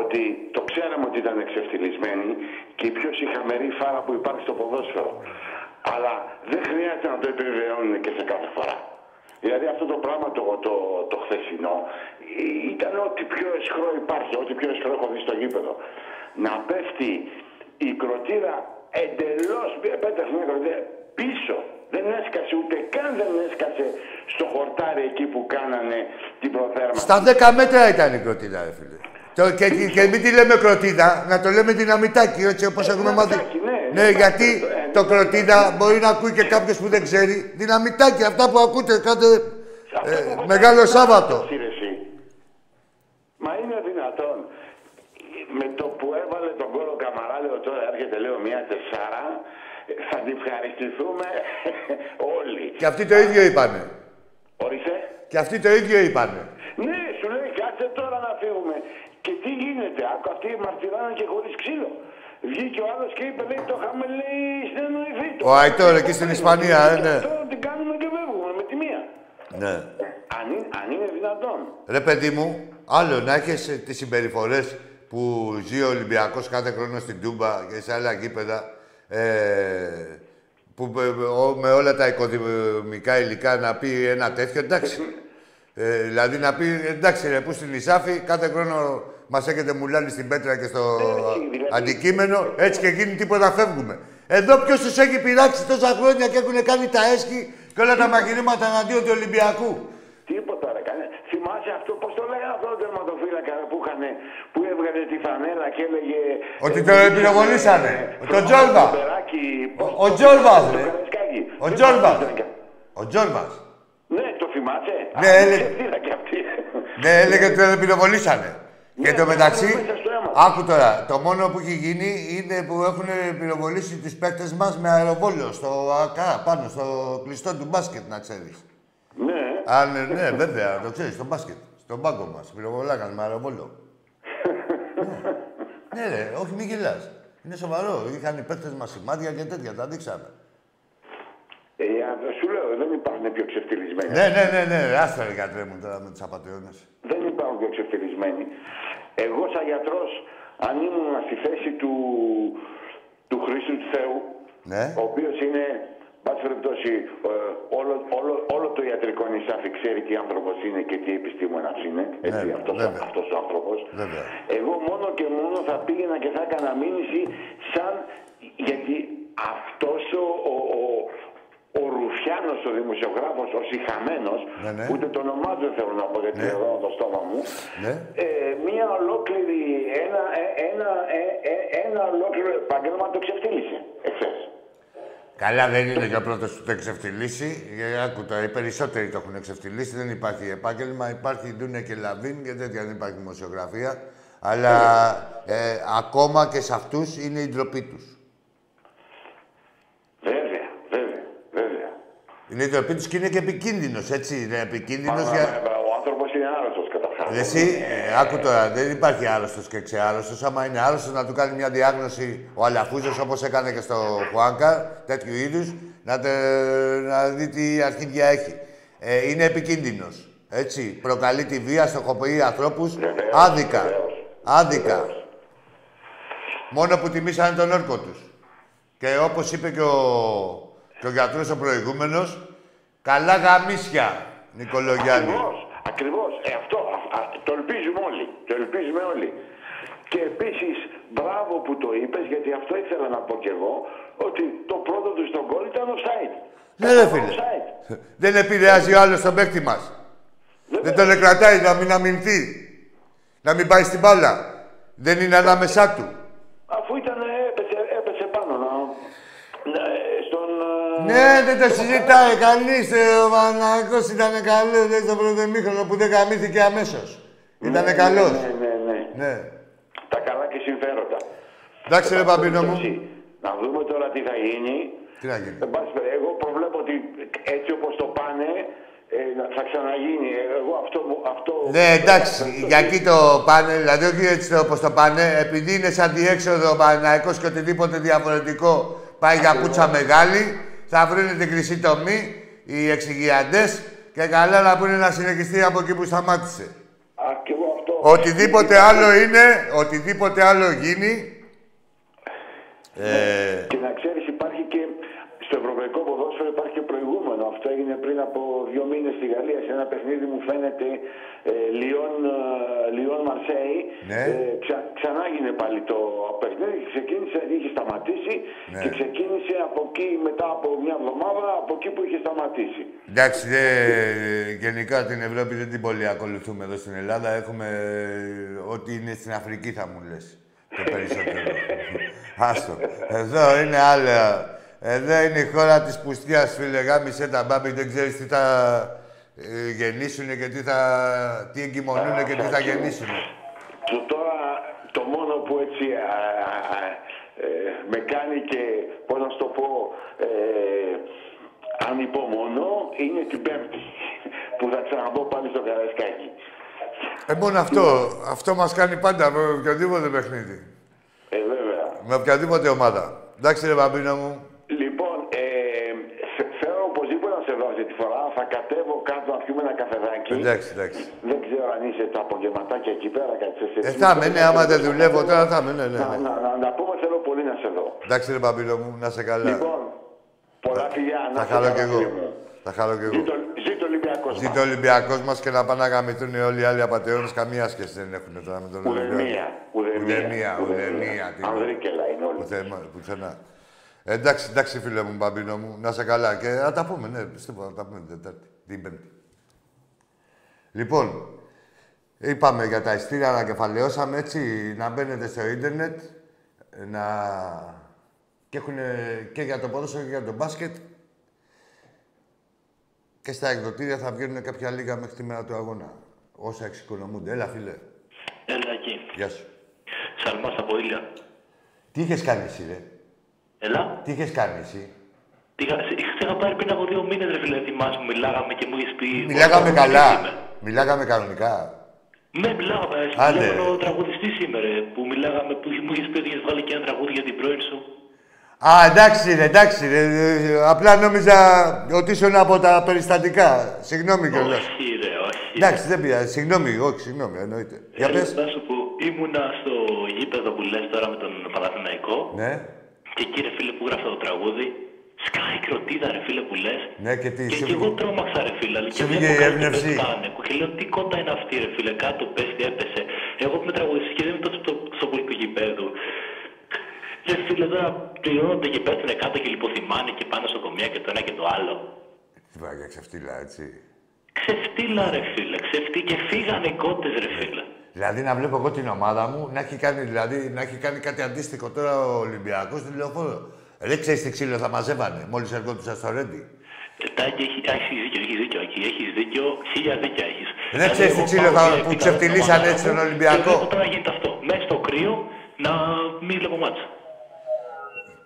Ότι το ξέραμε ότι ήταν εξευθυλισμένη και η πιο συχαμερή φάρα που υπάρχει στο ποδόσφαιρο. Αλλά δεν χρειάζεται να το επιβεβαιώνουν και σε κάθε φορά. Δηλαδή αυτό το πράγμα το, το, το χθεσινό ε, ήταν ό,τι πιο εσχρό υπάρχει, ό,τι πιο εσχρό έχω δει στο γήπεδο. Να πέφτει η κροτήρα εντελώς, πέταξε μια κροτήρα πίσω. Δεν έσκασε ούτε καν δεν έσκασε στο χορτάρι εκεί που κάνανε την προθέρμανση. Στα 10 μέτρα ήταν η κροτίδα, ρε φίλε. Το, και, και μην τη λέμε κροτίδα, να το λέμε δυναμητάκι, έτσι όπως έχουμε μάθει. δυναμητάκι, ναι. Ναι, γιατί Ε, το ναι. κροτίδα μπορεί να ακούει και κάποιος που δεν ξέρει. Δυναμητάκι, αυτά που ακούτε κάθε Αυτό ε, που Μεγάλο κάνει Σάββατο. εσύ, ρε, εσύ. Μα είναι δυνατόν. Με το που έβαλε τον κόλλο Καμαρά, λέω τώρα έρχεται λέω μια τεσσάρα, ε, θα την ευχαριστηθούμε όλοι. Και αυτοί το ίδιο είπανε. Ορίστε. Και αυτοί το ίδιο είπανε. Ναι, σου λέει κάτσε τώρα να φύγουμε. Και τι γίνεται, άκου αυτοί μαρτυράνε και χωρίς ξύλο. Βγήκε ο άλλος και είπε, λέει, το είχαμε, λέει, συνεννοηθεί. Το Ο Αϊτόρ εκεί στην Ισπανία, ε, ναι. Τώρα την κάνουμε και φεύγουμε με τη μία. Ναι. Αν, είναι- αν είναι δυνατόν. Ρε παιδί μου, άλλο να έχεις ε, τις συμπεριφορές που ζει ο Ολυμπιακός κάθε χρόνο στην Τούμπα και σε άλλα γήπεδα, ε, που ε, ο- με όλα τα οικοδομικά υλικά να πει ένα τέτοιο, εντάξει. Ε, δηλαδή να πει, εντάξει ρε, που στην Ισάφη κάθε χρόνο μας έχετε μουλάνει στην πέτρα και στο δηλαδή. αντικείμενο, έτσι και γίνει τίποτα φεύγουμε. Εδώ ποιος τους έχει πειράξει τόσα χρόνια και έχουν κάνει τα έσχη και όλα τα μαγειρήματα εναντίον του Ολυμπιακού; Τίποτα ρε κανένα. Θυμάσαι αυτό, πώς το λέγανε αυτό το τερματοφύλακα που είχαν, που έβγαλε τη φανέλα και έλεγε... Ότι ε, το ε, πυροβολήσανε. ε, Το ε, Τζόλμπα. το Μπεράκι, πώς- Ο Τζόλμπας, το ρε. Καραϊσκάκη. Ο Δεν Τζόλμπας. θυμάσαι, ρε. Ο Τζόρμπας. Ναι, το θυμάσαι. Ναι, Α, έλεγε- ξεφτύλα κι αυτή. Ναι, έλεγε ότι τον πυροβολήσανε. Και Ναι, το ναι, μεταξύ, ναι, μέσα στο αίμα. άκου τώρα, το μόνο που έχει γίνει είναι που έχουν πυροβολήσει τους παίκτες μας με αεροβόλιο στο ΑΚΑ, πάνω στο κλειστό του μπάσκετ, να ξέρεις. Ναι. Αν, ναι, βέβαια, το ξέρεις, στο μπάσκετ. Στον πάγκο μας. Πυροβολάγανε με αεροβόλιο. Ναι, ρε, όχι, μη γελάς. Είναι σοβαρό. Είχαν οι παίκτες μας σημάδια και τέτοια, τα δείξαμε. Ε, α, σου λέω, δεν υπάρχουν πιο ξεφτυλισμένοι. Ναι, ναι, ναι, ναι, άστα ρε κατρέ μου τώρα με τους απαταιώνες. Δεν υπάρχουν πιο ξεφτυλισμένοι. Εγώ σαν γιατρός, αν ήμουν στη θέση του, του Χρήστου του Θεού, Ναι. ο οποίος είναι, πάση περιπτώσει, ε, όλο, όλο, όλο το ιατρικό νησάφι ξέρει τι άνθρωπος είναι και τι επιστήμονας είναι. Έτσι, Ναι, αυτός, βέβαια. αυτός ο άνθρωπος. Βέβαια. Εγώ μόνο και μόνο θα πήγαινα και θα έκανα μήνυση σαν... Γιατί αυτός ο, ο, ο, ο Ρουφιάνος, ο δημοσιογράφος, ο Σιχαμένος, Ναι, ναι. ούτε το όνομά του δεν θέλω να πω γιατί Ναι. εδώ το στόμα μου, Ναι. ε, μία ολόκληρη, ένα, ε, ένα, ε, ε, ένα ολόκληρο επάγγελμα το ξεφτύλισε εχθές. Καλά δεν είναι και ο πρώτο που το εξεφτυλίσει. Ε, Άκου τώρα, οι περισσότεροι το έχουν εξεφτυλίσει. Δεν υπάρχει επάγγελμα. Υπάρχει Ντούνε και Λαβίν και τέτοια. Δεν υπάρχει δημοσιογραφία. Αλλά ε, ακόμα και σε αυτούς είναι η ντροπή τους. Βέβαια, βέβαια, βέβαια. Είναι η ντροπή τους και είναι και επικίνδυνος, έτσι. Είναι επικίνδυνος Μα, για. μα, μα, ο άνθρωπος είναι άρρωστος καταρχάς. Εσύ, ε, άκου τώρα, δεν υπάρχει άρρωστος και ξεάρρωστος. Άμα είναι άρρωστος, να του κάνει μια διάγνωση ο Αλαφούζος όπως έκανε και στο Χουάνκα, τέτοιου είδους, να, τε- να δει τι αρχίδια έχει. Ε, είναι επικίνδυνος. Έτσι. Προκαλεί τη βία, στοχοποιεί ανθρώπους Βεβαίως, άδικα. βεβαίως. Άδικα. Βεβαίως. Μόνο που τιμήσανε τον όρκο τους. Και όπως είπε και ο, και ο γιατρός ο προηγούμενος, καλά γαμίσια, Νικολογιάννη. Ακριβώς, ακριβώς. Ε, αυτό, α, α, το ελπίζουμε όλοι. Το ελπίζουμε όλοι. Και επίσης, μπράβο που το είπες, γιατί αυτό ήθελα να πω κι εγώ, ότι το πρώτο του στον γκολ ήταν offside. Ναι, ρε Ήταν φίλε. offside. Δεν επηρεάζει ο άλλος τον παίκτη μας. Δεν τον κρατάει να μην αμυνθεί. Να μην πάει στην μπάλα. Δεν είναι ανάμεσά του. Αφού ήταν, έπεσε, έπεσε πάνω να, να, στον... ε, Ναι, δεν το συζητάει κανείς. Ο Παναγό ήταν καλός δεν στο πρώτο μήχρονο που δεν γαμήθηκε αμέσως. Ήτανε Ναι, καλός. Ναι, ναι, ναι. Ναι. Τα καλά και συμφέροντα. Εντάξει, ρε Εν πάση Παπίνο μου. περιπτώσει, Να δούμε τώρα τι θα γίνει. Τι να γίνει. Εν πάση περιπτώσει, εγώ προβλέπω ότι έτσι όπως το πάνε ε, να- θα ξαναγίνει. Εγώ αυτό... μου- αυτό Ναι, εντάξει, για εκεί το πάνε, δηλαδή όχι έτσι όπως το πάνε, επειδή είναι σαν διέξοδο ο Παναθηναϊκός και οτιδήποτε διαφορετικό πάει για πουτσα μεγάλη, θα βρουν την χρυσή τομή οι εξηγιαντές και καλά να πούνε να συνεχιστεί από εκεί που σταμάτησε. Α, και εγώ αυτό... Οτιδήποτε άλλο είναι, οτιδήποτε άλλο γίνει, ε, Και να ξέρεις υπάρχει και στο ευρωπαϊκό ποδόσφαιρο υπάρχει και προηγούμενο. Αυτό έγινε πριν από δύο μήνες στη Γαλλία σε ένα παιχνίδι μου φαίνεται ε, Λιόν, ε, Λιόν Μαρσέη. Ναι. Ε, ξα, ξανά έγινε πάλι το παιχνίδι και ξεκίνησε, είχε σταματήσει Ναι. και ξεκίνησε από εκεί μετά από μια εβδομάδα από εκεί που είχε σταματήσει. εντάξει, δε, γενικά την Ευρώπη δεν την πολύ ακολουθούμε εδώ στην Ελλάδα. Έχουμε ε, ό,τι είναι στην Αφρική θα μου λες. Το περισσότερο. Άστο. Εδώ είναι άλλα. Εδώ είναι η χώρα της πουστιάς, φίλε. Γάμισε τα μπάμπη, δεν ξέρεις τι θα ε, γεννήσουν και τι θα... τι εγκυμονούν και τι θα γεννήσουν. Το, τώρα το μόνο που έτσι α, α, α, ε, με κάνει και πώς να σου το πω ε, ανυπομονώ είναι την Πέμπτη που θα ξαναμπω πάλι στο Καραϊσκάκι. Ε, μόνο αυτό. Αυτό μας κάνει πάντα με οποιοδήποτε παιχνίδι. Ε, βέβαια. Με οποιαδήποτε ομάδα. Εντάξει, ρε Μπαμπίνο μου. Λοιπόν, ε, θε- θέλω οπωσδήποτε να σε δω αυτή τη φορά. Θα κατέβω κάτω να πιούμε ένα καφεδάκι. Εντάξει, εντάξει. Δεν ξέρω αν είσαι τα απογευματάκια εκεί πέρα, κάτι σε Ε, θα είμαι, ναι, άμα δεν δουλεύω τώρα θα είμαι, ναι, ναι. Να, ναι. να, να, να πούμε, θέλω πολύ να σε δω. Εντάξει, ρε Μπαμπίνο μου, να σε καλά. Λοιπόν, πολλά φιλιά. να Θα είσαι χαρώ καλά, κι εγώ. φίλε μου. Θα χαρώ κι εγώ. Ζήτω, ζήτω Ολυμπιακός Ζήτω μας. ο Ολυμπιακός μας και να πάνε να γαμηθούν όλοι οι άλλοι απαταιώνες. Καμία σχέση δεν έχουν τώρα με τον Ουδεμία, Ολυμπιακό. ουδεμία, Ουδεμία, ουδεμία. τι λέω. Ανδρίκελα είναι όλοι. Πουθενά- Πουθενά. Εντάξει, εντάξει, φίλε μου, μπαμπίνο μου, να σε καλά. Και να τα πούμε, ναι, πιστεύω να τα πούμε την Τετάρτη, την Πέμπτη. Λοιπόν, είπαμε για τα ειστήρια, ανακεφαλαιώσαμε έτσι, να μπαίνετε στο ίντερνετ, να... και έχουν και για το ποδόσφαιρο και για το μπάσκετ. Και στα εκδοτήρια θα βγαίνουν κάποια λίγα μέχρι τη μέρα του αγώνα. Όσα εξοικονομούνται. Έλα, φίλε. Έλα εκεί. Γεια σου. Σαλμάς από Ήλια. Τι είχες κάνει εσύ, ρε; Έλα. Τι είχες κάνει εσύ; Τι είχα, είχα- σε είχα πάρει πριν από δύο μήνες, ρε φίλε, θυμάσαι που μιλάγαμε και μου είχες πει... Μιλάγαμε «Εγώ καλά. είμαι». Μιλάγαμε κανονικά. Ναι, μιλάγαμε. Άντε, Μιλάγαμε ρε. ο τραγουδιστής σήμερα, ρε, που μιλάγαμε, που μου είχες πει ότι είχες βάλει και ένα τραγούδι για την πρώην σου. Α, εντάξει, ρε, εντάξει. Ρε, ε, απλά νόμιζα ότι ήσουν από τα περιστατικά. Συγγνώμη κιόλας. Όχι, ρε, όχι. Εντάξει, δεν πειράζει. Συγγνώμη, όχι, συγγνώμη, εννοείται. Για Θέλω πες. να σου πω, ήμουνα στο γήπεδο που λες τώρα με τον Παναθηναϊκό Ναι, και εκεί, ρε φίλε, που γράφει το τραγούδι, σκάει κροτίδα, ρε φίλε, που λες. ναι, και τι. Και, σου και εγώ βγήκε. τρόμαξα, ρε φίλε. Σου Και βγήκε βλέπω η κάτι έμπνευση. πετάνε. Και λέω, τι κότα είναι αυτή, ρε φίλε. Κάτω πέστη, έπεσε. Εγώ που είμαι τραγουδιστής και δεν είμαι τόσο στο, στο πολύ του γηπέδου. Και φίλε, τώρα πληρώνονται και πέφτουν κάτω και λιποθυμάνε και πάνε στο κομμιά και το ένα και το άλλο. Τι πάει για ξεφτύλα, έτσι. Ξεφτύλα, ρε φίλε. Ξεφτύ και φύγανε οι κότες, ρε φίλε. Δηλαδή να βλέπω εγώ την ομάδα μου να έχει κάνει, δηλαδή, να έχει κάνει κάτι αντίστοιχο τώρα ο Ολυμπιακός στην λεωφόρο. Ρε, ξέρεις τι ξύλο θα μαζεύανε μόλις ερχόντουσαν στο Ρέντι. Τάκη, έχει, έχεις δίκιο, έχεις δίκιο εκεί. Έχεις δίκιο, χίλια δίκια έχεις. Δεν ξέρεις τι εγώ ξύλο πάω θα- VIP, που κάνω ξεφτυλίσανε ομάδα έτσι τον μου Ολυμπιακό. Και βλέπω τώρα γίνεται αυτό. Μέσα στο κρύο να μην βλέπω μάτσα.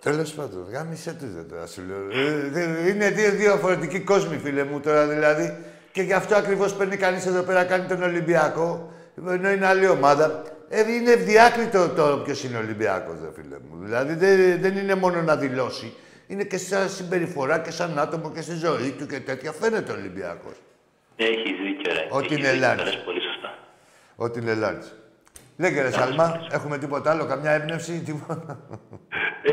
Τέλος πάντων, γάμισε τους δεν τώρα σου λέω. Ε, δε- είναι δύο διαφορετικοί κόσμοι, φίλε μου τώρα δηλαδή. Και γι' αυτό ακριβώς παίρνει κανείς εδώ πέρα, κάνει τον Ολυμπιακό, ενώ είναι άλλη ομάδα. Ε, είναι ευδιάκριτο το ποιος είναι Ολυμπιακός, δε φίλε μου. Δηλαδή δεν, δεν είναι μόνο να δηλώσει. Είναι και σαν συμπεριφορά και σαν άτομο και στη ζωή του και τέτοια. Φαίνεται Ολυμπιακός. Έχεις δίκιο, ρε. Ό,τι Έχεις είναι δίκιο, λάθος. το λες πολύ σωστά. Ό,τι είναι λάτζ. Λέγε ρε Σαλμά, έχουμε τίποτα άλλο, καμιά έμπνευση, τίποτα. Ε,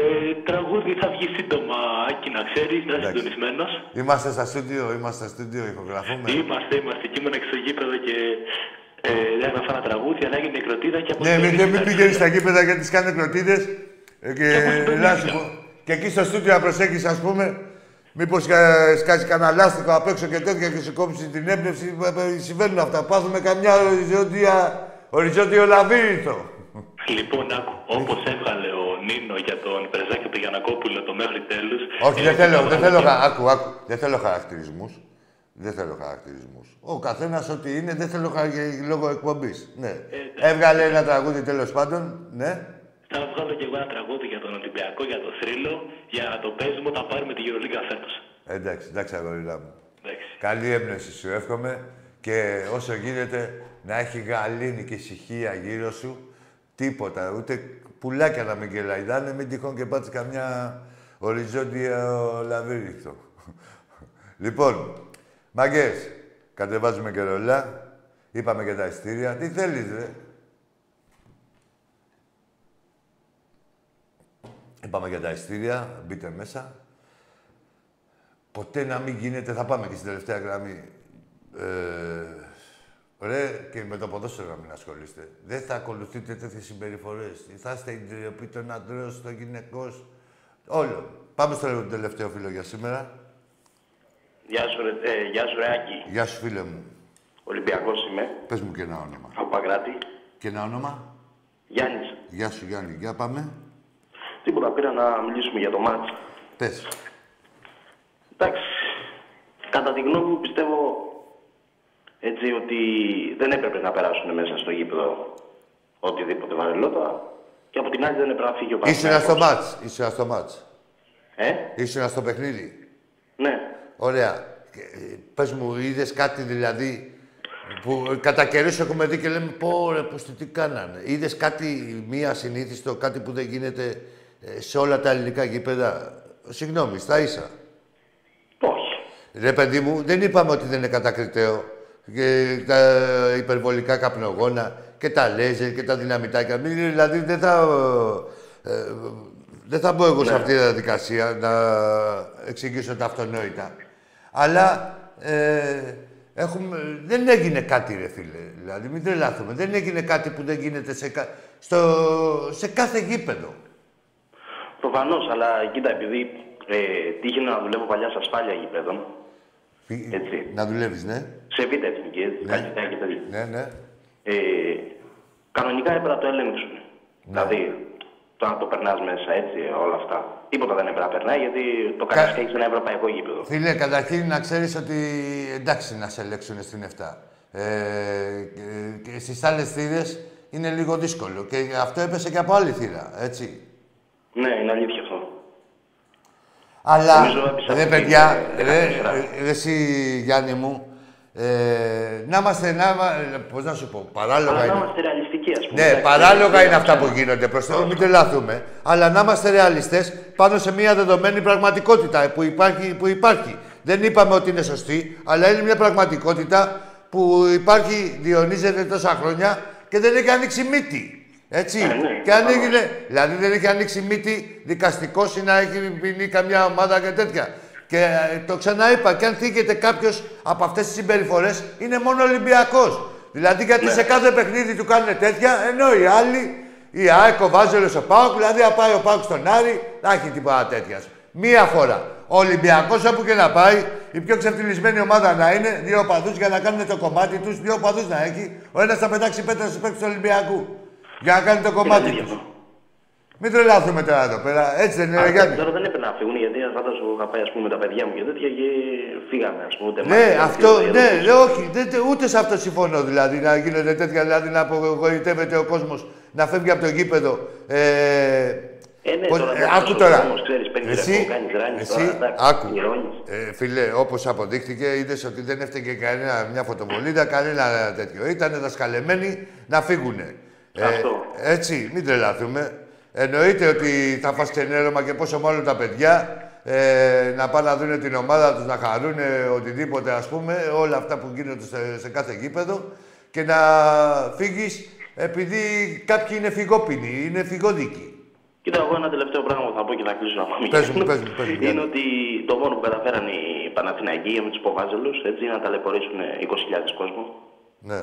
τραγούδι θα βγει σύντομα, Άκη, να ξέρεις, να είσαι Εντάξει. συντονισμένος. Είμαστε στα στούντιο, είμαστε στα στούντιο, ηχογραφούμε. Είμαστε, είμαστε. Εκεί ήμουν στο γήπεδο και ε, έγραφα ένα τραγούδι, αλλά έγινε νεκροτίδα και από Ναι, το μην, ρίχνει μην τα πηγαίνεις στα ρίχνει. γήπεδα γιατί τις κάνουν κροτίδες. Ε, και Και να σου πω. Και εκεί στο στούντιο να προσέχεις, ας πούμε, μήπως κα- σκάσει κανένα λάστιχο απ' έξω και τέτοια και σου κόψει την έμπνευση. Ε, ε, Συμβαίνουν αυτά. Πάθουμε καμιά οριζόντια, οριζόντιο λαβύρινθο. Λοιπόν, άκου, όπως έβγαλε ο Νίνο για τον Πρεζάκη του Γιανακόπουλο το μέχρι τέλους. Όχι, δεν ε, θέλω, έβγαλε δεν θέλω, και- χα- άκου, άκου. Δεν θέλω χαρακτηρισμούς. Δεν θέλω χαρακτηρισμούς. Ο καθένας ό,τι είναι, δεν θέλω χαρα- λόγω εκπομπής. Ναι. Έβγαλε ένα τραγούδι τέλος πάντων. Ναι. Θα βγάλω και εγώ ένα τραγούδι για τον Ολυμπιακό, για το θρύλο, για το παίζουμε όταν πάρουμε τη Euroliga φέτος. Εντάξει, εντάξει, αγοριλά μου. Εντάξει. Καλή έμπνευση σου εύχομαι και όσο γίνεται να έχει γαλήνη και ησυχία γύρω σου. Τίποτα, ούτε πουλάκια να μην κελαϊδάνε, μην τυχόν και πάτσει καμιά οριζόντια λαβύριχτο. λοιπόν, μαγκές, κατεβάζουμε και ρολά. Είπαμε και τα ειστήρια. Τι θέλεις, ρε; Είπαμε για τα ειστήρια, μπείτε μέσα. Ποτέ να μην γίνεται, θα πάμε και στην τελευταία γραμμή. Ε, ρε, και με το ποδόσφαιρο να μην ασχολείστε. Δεν θα ακολουθείτε τέτοιες συμπεριφορές. Θα είστε η ντροπή των αντρών, στο γυναικός. Όλο. Πάμε στο τελευταίο φίλο για σήμερα. Γεια σου, ρε, ε, γεια σου, ρε Άκη. Γεια σου, φίλε μου. Ολυμπιακός είμαι, Πες μου και ένα όνομα. από Παγκράτη. Και ένα όνομα; Γιάννης. Γεια σου, Γιάννη. Για πάμε. Τίποτα, πήρα να μιλήσουμε για το μάτς. Πες. Εντάξει, κατά τη γνώμη μου πιστεύω έτσι ότι δεν έπρεπε να περάσουν μέσα στο γήπεδο οτιδήποτε βαρελότα και από την άλλη δεν έπρεπε να φύγει ο Ήσουνα στο Παναθηναϊκός. μάτς. Ήσουνα στο μάτς. Ε, Ήσουνα στο παιχνίδι. ναι. Ωραία. Και, ε, Πες μου, είδες κάτι δηλαδή που κατά καιρούς έχουμε δει και λέμε πω ρε, πως τι, τι κάνανε. Είδες κάτι μία ασυνήθιστο, κάτι που δεν γίνεται ε, σε όλα τα ελληνικά γήπεδα; Συγγνώμη, στα ίσα. Όχι. Ρε παιδί μου, δεν είπαμε ότι δεν είναι κατακριτέο. Και τα υπερβολικά καπνογόνα και τα λέζερ και τα δυναμητάκια. Μην- Δηλαδή δεν θα... ε, δεν θα μπω εγώ σε αυτή τη διαδικασία να εξηγήσω τα αυτονόητα. Αλλά ε, έχουμε, δεν έγινε κάτι, ρε φίλε. Δηλαδή, μην τρελάθουμε. Δεν έγινε κάτι που δεν γίνεται σε, κα- στο, σε κάθε γήπεδο. Προφανώς, αλλά κοίτα, επειδή ε, τύχει να δουλεύω παλιά σε ασφάλεια γηπέδων, Έτσι. Να δουλεύεις, ναι. σε β' εθνική, ναι. και τέτοια. Ναι, ναι. Ε, κανονικά έπρεπε να το ελέγξουν. Ναι. Δηλαδή, το να το περνάς μέσα έτσι, όλα αυτά. Τίποτα δεν έπρεπε να περνάει γιατί το κάνει και έχει ένα ευρωπαϊκό γήπεδο. Φίλε, καταρχήν να ξέρεις ότι εντάξει να σε ελέγξουν στην 7. Ε, και, και στις άλλες θύρες είναι λίγο δύσκολο. Και αυτό έπεσε και από άλλη θύρα, έτσι. Ναι, είναι αλήθεια αυτό. Αλλά, Νομίζω έπεισα ρε από παιδιά, την, ε, ρε, 14. ρε, εσύ Γιάννη μου, ε, να είμαστε, να, είμα- πώς να σου πω, παράλογα Αλλά να είναι. είμαστε ρεαλιστικοί, ας πούμε. Ναι, Εντάξει, παράλογα δεν είναι αυτά που ψάχνουμε. γίνονται προς Θεού, μην τρελαθούμε. Αλλά να είμαστε ρεαλιστές πάνω σε μια δεδομένη πραγματικότητα που υπάρχει, που υπάρχει. Δεν είπαμε ότι είναι σωστή, αλλά είναι μια πραγματικότητα που υπάρχει, διονύζεται τόσα χρόνια και δεν έχει ανοίξει μύτη. Έτσι. και αν έγινε, δηλαδή δεν έχει ανοίξει μύτη δικαστικός ή να έχει ποινή καμιά ομάδα και τέτοια. Και ε, το ξαναείπα, και αν θίγεται κάποιος από αυτές τις συμπεριφορές, είναι μόνο Ολυμπιακός. Δηλαδή γιατί σε κάθε παιχνίδι του κάνουν τέτοια, ενώ οι άλλοι, η ΑΕΚ, ο Βάζελος, ο Πάοκ, δηλαδή να πάει ο Πάοκ στον Άρη, δεν έχει τίποτα τέτοιας. Μία φορά. Ο Ολυμπιακός, όπου και να πάει, η πιο ξεφτυλισμένη ομάδα να είναι, δύο οπαδούς για να κάνουν το κομμάτι τους, δύο οπαδούς να έχει. Ο ένας θα πετάξει πέτρα στους παίκτες του Ολυμπιακού. Για να κάνει το κομμάτι τους. Μην τρελάθουμε τώρα εδώ πέρα. Έτσι δεν είναι, Α, ρε Γιάννη. Τώρα δεν έπρεπε να φύγουν γιατί φαντάζομαι είχα πάει ας πούμε, με τα παιδιά μου και τέτοια και φύγαμε. Ας πούμε, ούτε Ναι, μάτια, αυτό, ούτε ναι, εδώ. ναι, όχι, δεν, δεν- ούτε σε αυτό συμφωνώ δηλαδή, να γίνονται τέτοια, δηλαδή να απογοητεύεται ο κόσμος, να φεύγει από το γήπεδο. Ε, Ε, ναι, πώς- τώρα ε, δεν άκου ξέρω, τώρα. όμως, ξέρεις, παίρνεις Εσύ, ρεπό, κάνεις ράνι, εσύ, τώρα, εντάξει, άκου. ηρώνεις. Ε, φίλε, όπως αποδείχθηκε, είδες ότι δεν έφταιγε κανένα, μια φωτοβολίδα, κανένα τέτοιο. Ήταν δασκαλεμένοι να φύγουνε. Ε, Αυτό. έτσι, μην τρελαθούμε. Εννοείται ότι θα φας ξενέρωμα και πόσο μάλλον τα παιδιά ε, να πάνε να δουν την ομάδα τους, να χαρούν οτιδήποτε ας πούμε, όλα αυτά που γίνονται σε, σε κάθε γήπεδο και να φύγεις επειδή κάποιοι είναι φυγόπινοι, είναι φυγόδικοι. Κοίτα, εγώ ένα τελευταίο πράγμα που θα πω και θα κλείσω να πάμε. Πες μου, πες μου, πες μου, Είναι Γιάννη. ότι το μόνο που καταφέραν οι Παναθηναϊκοί με τους Ποβάζελους έτσι είναι να ταλαιπωρήσουν 20.000 κόσμο. Ναι.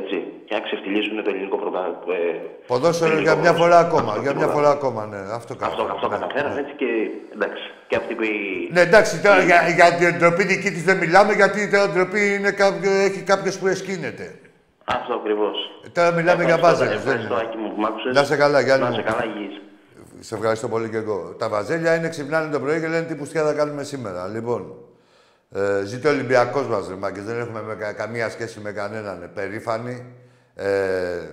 Έτσι. Και να ξεφτυλίσουν το ελληνικό πρωτάθλημα. Ε, Ποδόσφαιρο για μια φορά ακόμα, για μια φορά ακόμα, ναι. Αυτό αυτό, καταφέραν. αυτό ναι, καταφέραν ναι. έτσι και εντάξει. Και αυτοί που. Ναι, εντάξει, τώρα για, για την ντροπή δική της δεν μιλάμε, γιατί η ντροπή είναι κάποιο, έχει κάποιος που εσκύνεται. Αυτό ακριβώς. Ε, Τώρα μιλάμε για βάζελες, δεν Ευχαριστώ, είναι. Άκη μου, που μ' άκουσες. Να είσαι καλά, Γιάννη Να μου. είσαι καλά, υγιής. Σε ευχαριστώ πολύ και εγώ. Τα βαζέλια είναι ξυπνάνε το πρωί και λένε τι πουστιά θα κάνουμε σήμερα. Λοιπόν, Ε, ζήτω ο Ολυμπιακός μας, ρε μάγκες. Δεν έχουμε με κα- καμία σχέση με κανέναν. Ε, Περήφανοι. Ε,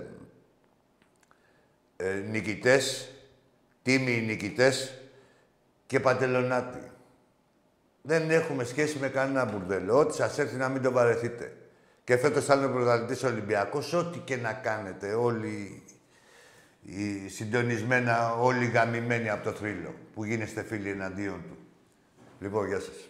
ε, νικητές. Τίμοι νικητές. Και παντελονάτι. Δεν έχουμε σχέση με κανένα μπουρδέλο. Ό,τι σας έρθει να μην το βαρεθείτε. Και φέτος θα είναι πρωταθλητής Ολυμπιακός. Ό,τι και να κάνετε. Όλοι οι συντονισμένα, όλοι γαμημένοι από το θρύλο. Που γίνεστε φίλοι εναντίον του. Λοιπόν, γεια σας.